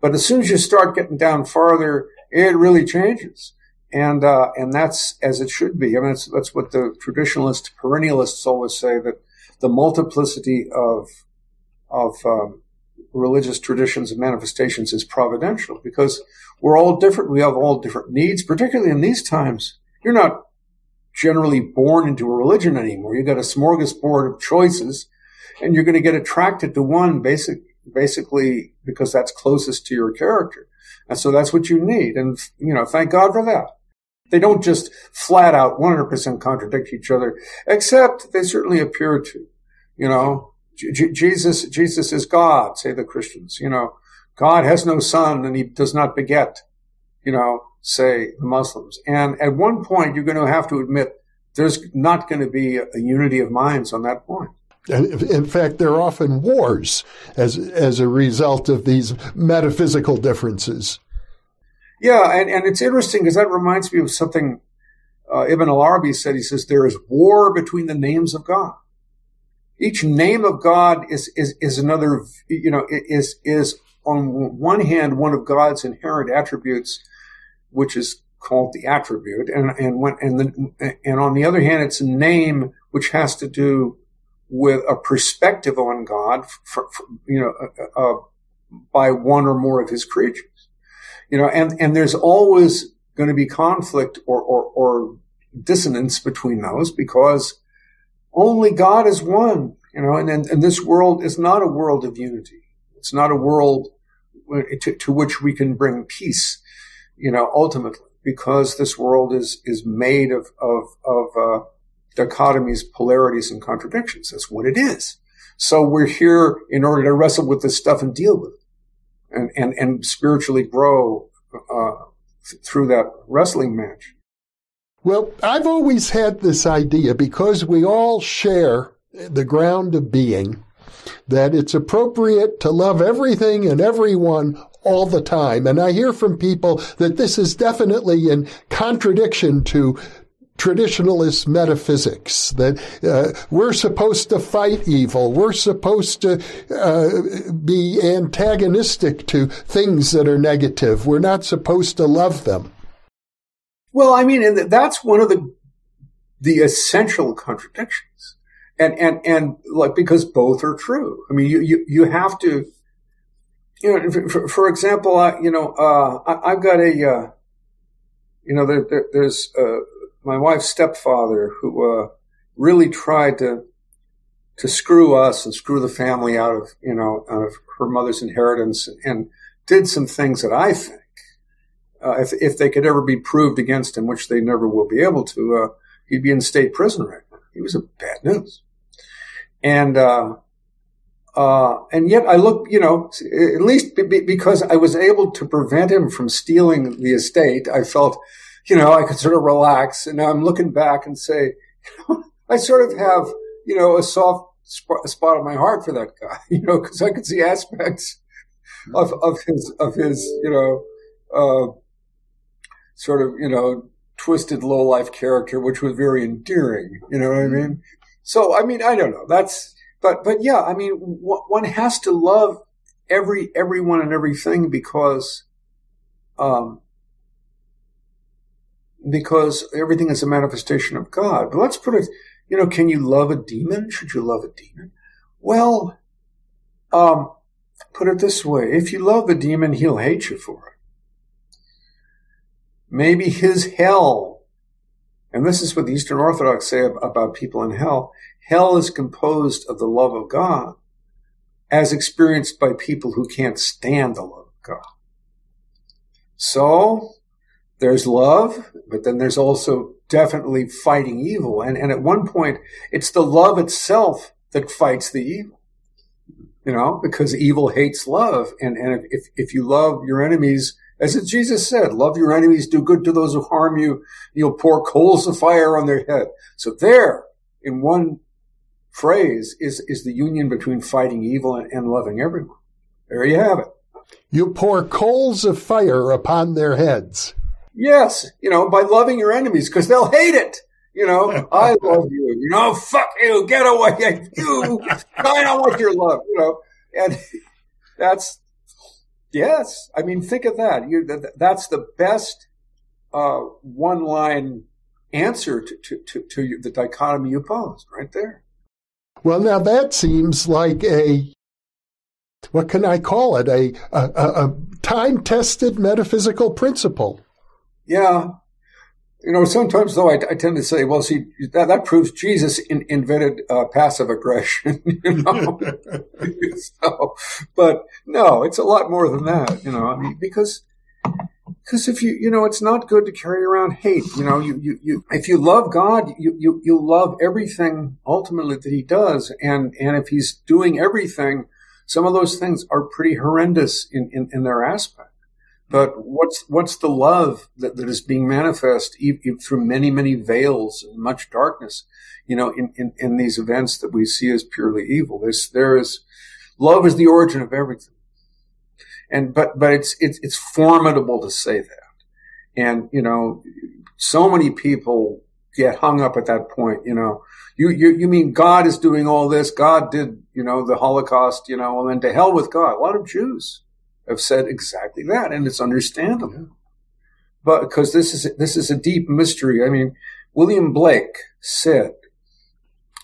But as soon as you start getting down farther, it really changes, and uh, and that's as it should be. I mean, that's that's what the traditionalists, perennialists always say that the multiplicity of of um, religious traditions and manifestations is providential because we're all different. We have all different needs, particularly in these times. You're not generally born into a religion anymore. You've got a smorgasbord of choices and you're going to get attracted to one basic, basically because that's closest to your character. And so that's what you need. And, you know, thank God for that. They don't just flat out 100% contradict each other, except they certainly appear to, you know, J- Jesus, Jesus is God, say the Christians, you know, God has no son and he does not beget, you know, say the Muslims. And at one point, you're going to have to admit there's not going to be a, unity of minds on that point. In fact, there are often wars as as a result of these metaphysical differences. Yeah, and, and it's interesting because that reminds me of something uh, Ibn al-Arabi said. He says there is war between the names of God. Each name of God is is is another. You know, is is on one hand one of God's inherent attributes which is called the attribute, and and when and the, and on the other hand, it's a name which has to do with a perspective on God, for, for, you know, uh, uh, by one or more of His creatures, you know, and and there's always going to be conflict or, or or dissonance between those because only God is one, you know, and, and, and this world is not a world of unity. It's not a world to, to which we can bring peace you know, ultimately, because this world is is made of of of uh, dichotomies, polarities, and contradictions. That's what it is. So we're here in order to wrestle with this stuff and deal with it, and and and spiritually grow uh, th- through that wrestling match. Well, I've always had this idea because we all share the ground of being that it's appropriate to love everything and everyone all the time. And I hear from people that this is definitely in contradiction to traditionalist metaphysics that uh, we're supposed to fight evil. We're supposed to uh, be antagonistic to things that are negative. We're not supposed to love them. Well, I mean, and that's one of the the essential contradictions, and and and like because both are true. I mean, you you you have to you know, for, for example, I, you know, uh, I, have got a, uh, you know, there, there, there's uh, my wife's stepfather who uh, really tried to to screw us and screw the family out of, you know, out of her mother's inheritance, and, did some things that I think, uh, if if they could ever be proved against him, which they never will be able to, uh, he'd be in state prison right now. He was a bad news, and uh, and yet I look, you know, at least because I was able to prevent him from stealing the estate, I felt, you know, I could sort of relax. And now I'm looking back and say, you know, I sort of have, you know, a soft spot, spot on my heart for that guy, you know, because I could see aspects of, of his, of his, you know, uh, sort of, you know, twisted low life character, which was very endearing. You know what I mm-hmm. mean? So, I mean, I don't know. That's, but but yeah, I mean, one has to love every everyone and everything because um, because everything is a manifestation of God. But let's put it, you know, can you love a demon? Should you love a demon? Well, um, put it this way: if you love a demon, he'll hate you for it. Maybe his hell, and this is what the Eastern Orthodox say about people in hell Hell is composed of the love of God as experienced by people who can't stand the love of God. So there's love, but then there's also definitely fighting evil. And, and at one point, it's the love itself that fights the evil. You know, because evil hates love. And, and if, if you love your enemies, as Jesus said, love your enemies, do good to those who harm you, you'll pour coals of fire on their head. So there, in one phrase is, is the union between fighting evil and, and loving everyone. There you have it. You pour coals of fire upon their heads. Yes, you know, by loving your enemies because they'll hate it. You know, I love you. You know, fuck you, get away. You, I don't want your love. You know, and that's yes. I mean, think of that. You, that's the best uh, one-line answer to, to, to, to the dichotomy you posed right there. Well, now that seems like a, what can I call it? A, a, a time tested metaphysical principle. Yeah. You know, sometimes though I, I tend to say, well, see, that, that proves Jesus in, invented uh, passive aggression, you know? so, but no, it's a lot more than that, you know, I mean, because because if you you know it's not good to carry around hate you know you you, you if you love god you, you you love everything ultimately that he does and and if he's doing everything some of those things are pretty horrendous in in, in their aspect but what's what's the love that, that is being manifest through many many veils and much darkness you know in, in in these events that we see as purely evil there's there is love is the origin of everything and but but it's it's it's formidable to say that, and you know, so many people get hung up at that point. You know, you you you mean God is doing all this? God did you know the Holocaust? You know, and then to hell with God. A lot of Jews have said exactly that, and it's understandable. Yeah. But because this is this is a deep mystery. I mean, William Blake said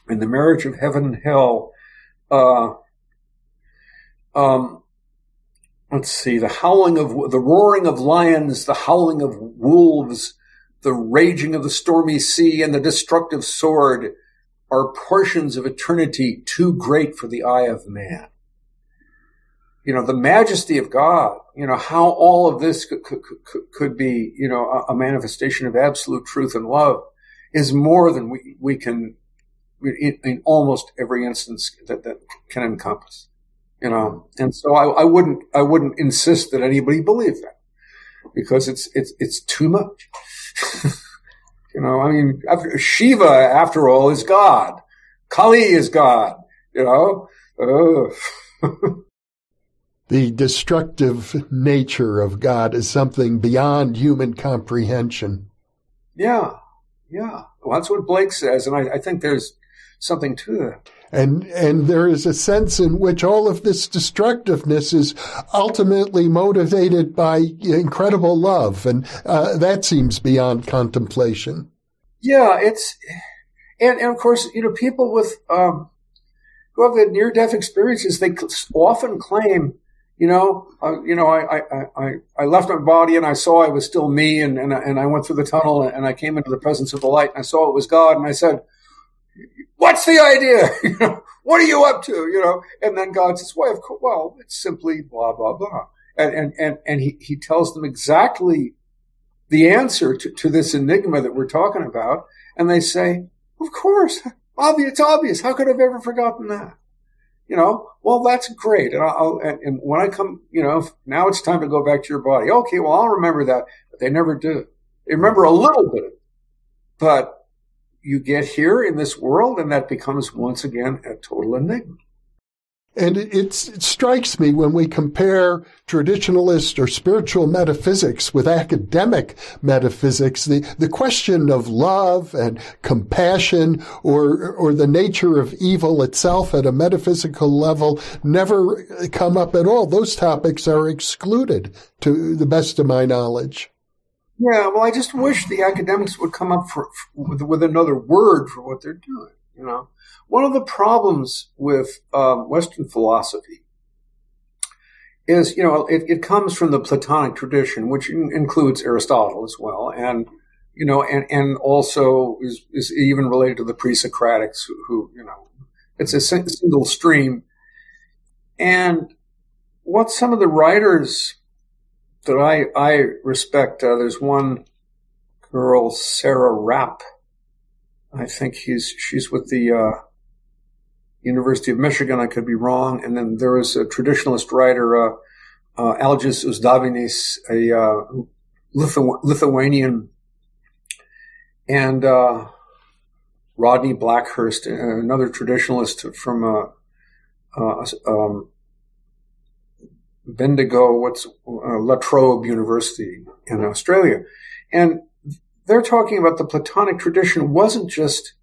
in the marriage of heaven and hell. Uh, um, let's see, the howling of, the roaring of lions, the howling of wolves, the raging of the stormy sea, and the destructive sword are portions of eternity too great for the eye of man. You know, the majesty of God, you know, how all of this could, could, could be, you know, a, manifestation of absolute truth and love is more than we, we can, in, in almost every instance that, that can encompass you know. And so I, I wouldn't I wouldn't insist that anybody believe that because it's it's it's too much. you know, I mean, after, Shiva, after all, is God. Kali is God. You know. the destructive nature of God is something beyond human comprehension. Yeah, yeah. Well, that's what Blake says, and I, I think there's something to that. And, and there is a sense in which all of this destructiveness is ultimately motivated by incredible love. And uh, that seems beyond contemplation. Yeah, it's, and, and of course, you know, people with, um, who have had near death experiences, they often claim, You know, uh, you know, I, I, I, I left my body and I saw I was still me and, and, and I went through the tunnel and I came into the presence of the light and I saw it was God and I said, what's the idea? what are you up to? You know, and then God says, well, well, it's simply blah, blah, blah. And, and, and, and he, he tells them exactly the answer to, to this enigma that we're talking about. And they say, of course, obvious, it's obvious. How could I have ever forgotten that? You know, well, that's great. And I'll, and, and when I come, you know, now it's time to go back to your body. Okay, well, I'll remember that, but they never do. They remember a little bit, but you get here in this world and that becomes once again a total enigma. And it, strikes me when we compare traditionalist or spiritual metaphysics with academic metaphysics, the, the question of love and compassion or, or the nature of evil itself at a metaphysical level never come up at all. Those topics are excluded to the best of my knowledge. Yeah, well, I just wish the academics would come up for, for with, with another word for what they're doing, you know. One of the problems with um, Western philosophy is, you know, it, it, comes from the Platonic tradition, which in, includes Aristotle as well, and you know, and and also is, is even related to the pre-Socratics, who, who you know, it's a single stream. And what some of the writers that I I respect, uh, there's one girl, Sara Rappe. I think he's she's with the uh, University of Michigan. I could be wrong. And then there was a traditionalist writer, uh, uh, Algis Uždavinys, a uh, Lithu- Lithuanian, and uh, Rodney Blackhirst, another traditionalist from uh, uh, um, Bendigo, what's La Trobe University in Australia, and they're talking about the Platonic tradition wasn't just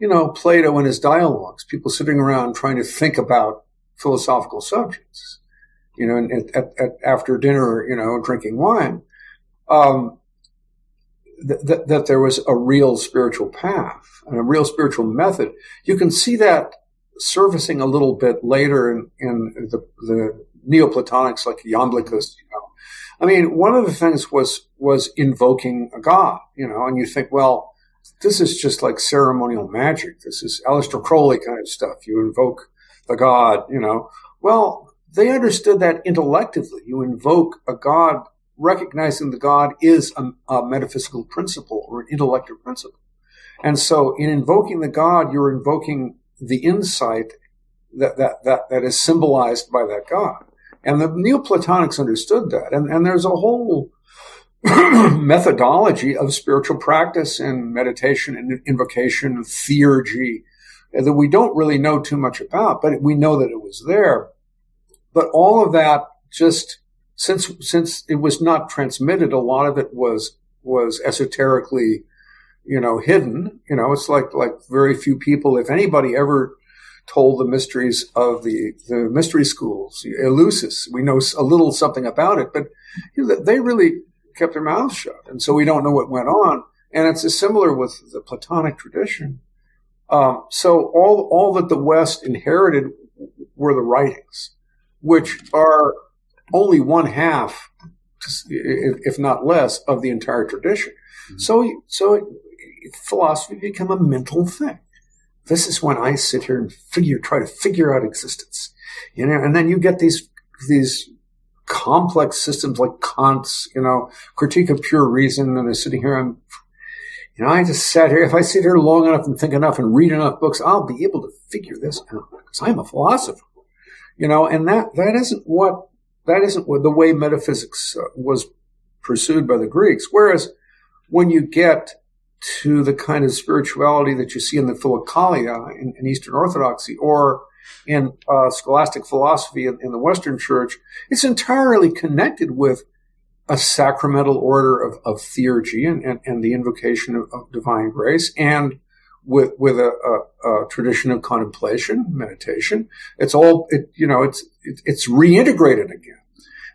you know, Plato and his dialogues, people sitting around trying to think about philosophical subjects, you know, and at, at, after dinner, you know, drinking wine, um, th- that there was a real spiritual path and a real spiritual method. You can see that surfacing a little bit later in, in the, the Neoplatonics like Iamblichus, you know. I mean, one of the things was, was invoking a god, you know, and you think, well, this is just like ceremonial magic. This is Aleister Crowley kind of stuff. You invoke the god, you know. Well, they understood that intellectually. You invoke a god, recognizing the god is a, a metaphysical principle or an intellectual principle. And so in invoking the god, you're invoking the insight that, that, that, that is symbolized by that god. And the Neoplatonics understood that. And, and there's a whole methodology of spiritual practice and meditation and invocation and theurgy that we don't really know too much about, but we know that it was there. But all of that just since since it was not transmitted, a lot of it was was esoterically, you know, hidden. You know, it's like like very few people, if anybody, ever told the mysteries of the the mystery schools, Eleusis. We know a little something about it, but they really kept their mouths shut. And so we don't know what went on. And it's similar with the Platonic tradition. Um, so all, all that the West inherited were the writings, which are only one half, if not less, of the entire tradition. Mm-hmm. So, so philosophy became a mental thing. This is when I sit here and figure, try to figure out existence, you know, and then you get these, these complex systems like Kant's, you know, critique of pure reason. And I'm sitting here, I'm, you know, I just sat here. If I sit here long enough and think enough and read enough books, I'll be able to figure this out because I'm a philosopher, you know, and that, that isn't what, that isn't what the way metaphysics uh, was pursued by the Greeks. Whereas when you get to the kind of spirituality that you see in the Philokalia in, in Eastern Orthodoxy or in uh, scholastic philosophy in, in, the Western Church, it's entirely connected with a sacramental order of, of theurgy and, and, and, the invocation of, of, divine grace and with, with a, a, a, tradition of contemplation, meditation. It's all, it, you know, it's, it, it's reintegrated again.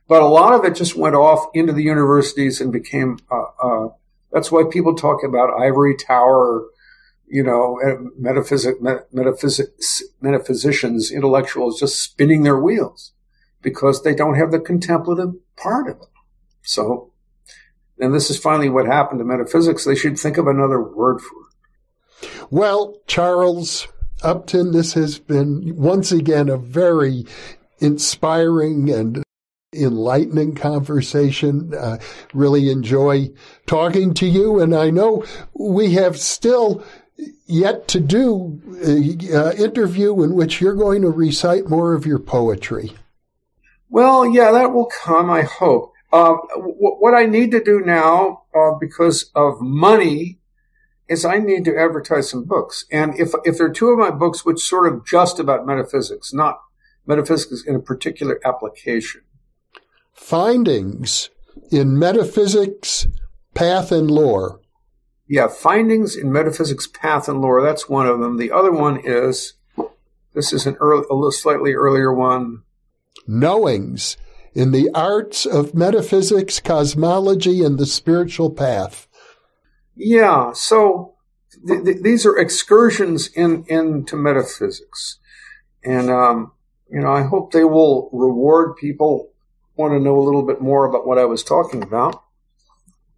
But a lot of it just went off into the universities and became, uh, uh, that's why people talk about ivory tower you know, metaphysic, metaphysics, metaphysicians, intellectuals just spinning their wheels. because they don't have the contemplative part of it. So, and this is finally what happened to metaphysics. They should think of another word for it. Well, Charles Upton, this has been once again a very inspiring and enlightening conversation. Uh, really enjoy talking to you. And I know we have still yet to do an uh, interview in which you're going to recite more of your poetry. Well, yeah, that will come, I hope. Uh, w- what I need to do now, uh, because of money, is I need to advertise some books. And if, if there are two of my books which sort of just about metaphysics, not metaphysics in a particular application. Findings in metaphysics, path and lore. Yeah, findings in metaphysics, path and lore. That's one of them. The other one is this is an early, a little slightly earlier one. Knowings in the arts of metaphysics, cosmology, and the spiritual path. Yeah, so th- th- these are excursions in into metaphysics, and um, you know I hope they will reward people want to know a little bit more about what I was talking about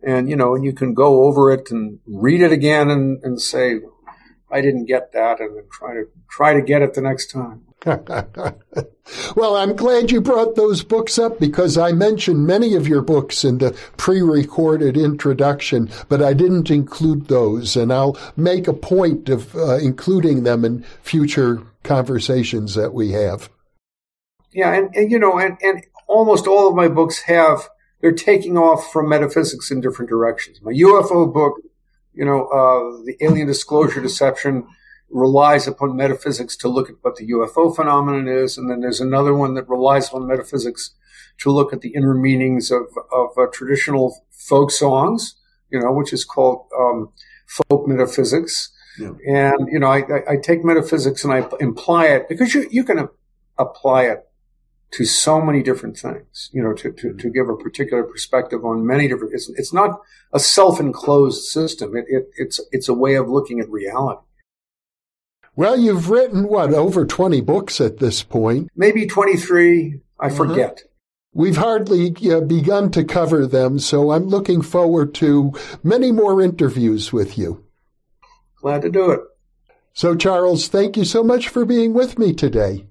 and you know, and you can go over it and read it again and, and say, I didn't get that, and then try to try to get it the next time. well, I'm glad you brought those books up because I mentioned many of your books in the pre-recorded introduction, but I didn't include those, and I'll make a point of uh, including them in future conversations that we have. Yeah, and, and you know, and, and almost all of my books have they're taking off from metaphysics in different directions. My UFO book, you know, uh, the alien disclosure deception relies upon metaphysics to look at what the UFO phenomenon is, and then there's another one that relies on metaphysics to look at the inner meanings of of uh, traditional folk songs, you know, which is called um, folk metaphysics. Yeah. And you know, I, I, take metaphysics and I imply it because you you can apply it to so many different things, you know, to, to, to give a particular perspective on many different, it's, it's not a self-enclosed system. It, it, it's, it's a way of looking at reality. Well, you've written what, over 20 books at this point? Maybe 23. I uh-huh. forget. We've hardly uh, begun to cover them, so I'm looking forward to many more interviews with you. Glad to do it. So, Charles, thank you so much for being with me today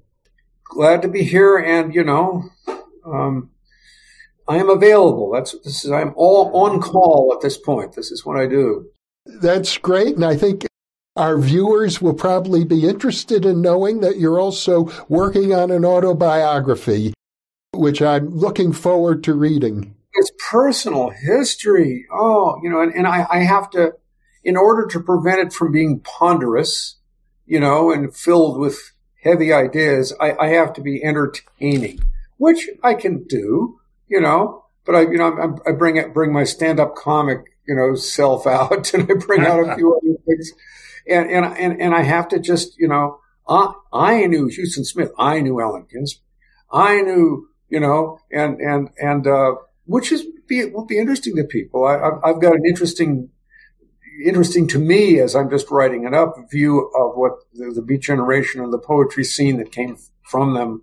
glad to be here, and you know, um, I am available. That's this is I'm all on call at this point. This is what I do. That's great, and I think our viewers will probably be interested in knowing that you're also working on an autobiography, which I'm looking forward to reading. It's personal history. Oh, you know, and, and I, I have to, in order to prevent it from being ponderous, you know, and filled with heavy ideas, I, I have to be entertaining, which I can do, you know. But I, you know, I, I bring it, bring my stand-up comic, you know, self out, and I bring out a few other things, and and and and I have to just, you know, I, I knew Huston Smith, I knew Allen Ginsberg, I knew, you know, and and and uh, which is be, will be interesting to people. I, I've got an interesting interesting to me as I'm just writing it up, view of what the, the Beat Generation and the poetry scene that came from them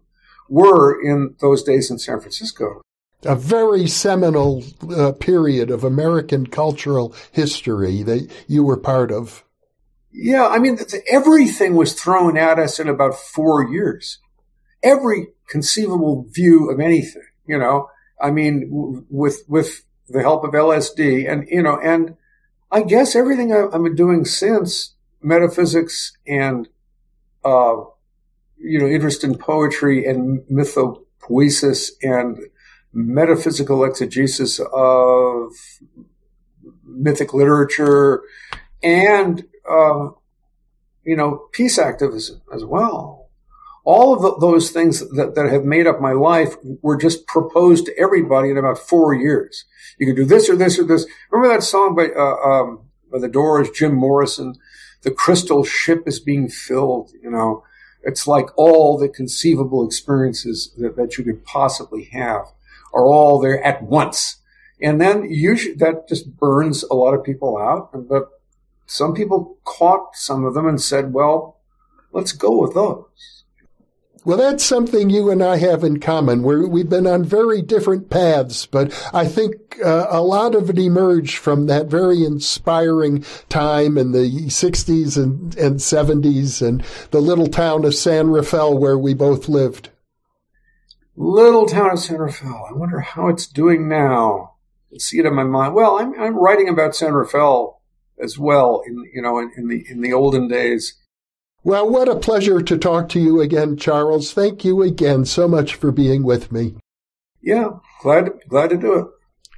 were in those days in San Francisco. A very seminal uh, period of American cultural history that you were part of. Yeah, I mean, everything was thrown at us in about four years. Every conceivable view of anything, you know. I mean, with with the help of LSD, and you know, and I guess everything I've been doing since metaphysics and, uh, you know, interest in poetry and mythopoesis and metaphysical exegesis of mythic literature and, uh, you know, peace activism as well all of the, those things that, that have made up my life were just proposed to everybody in about four years. You can do this or this or this. Remember that song by, uh, um, by the Doors, Jim Morrison? The crystal ship is being filled, you know. It's like all the conceivable experiences that, that you could possibly have are all there at once. And then usually that just burns a lot of people out. But some people caught some of them and said, well, let's go with those. Well, that's something you and I have in common. we we've been on very different paths, but I think uh, a lot of it emerged from that very inspiring time in the 60s and, and 70s and the little town of San Rafael where we both lived. Little town of San Rafael. I wonder how it's doing now. I see it in my mind. Well, I'm, I'm writing about San Rafael as well in, you know, in, in the, in the olden days well, what a pleasure to talk to you again, Charles. Thank you again so much for being with me. Yeah, glad glad to do it.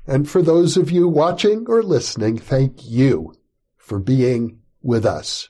And for those of you watching or listening, thank you for being with us.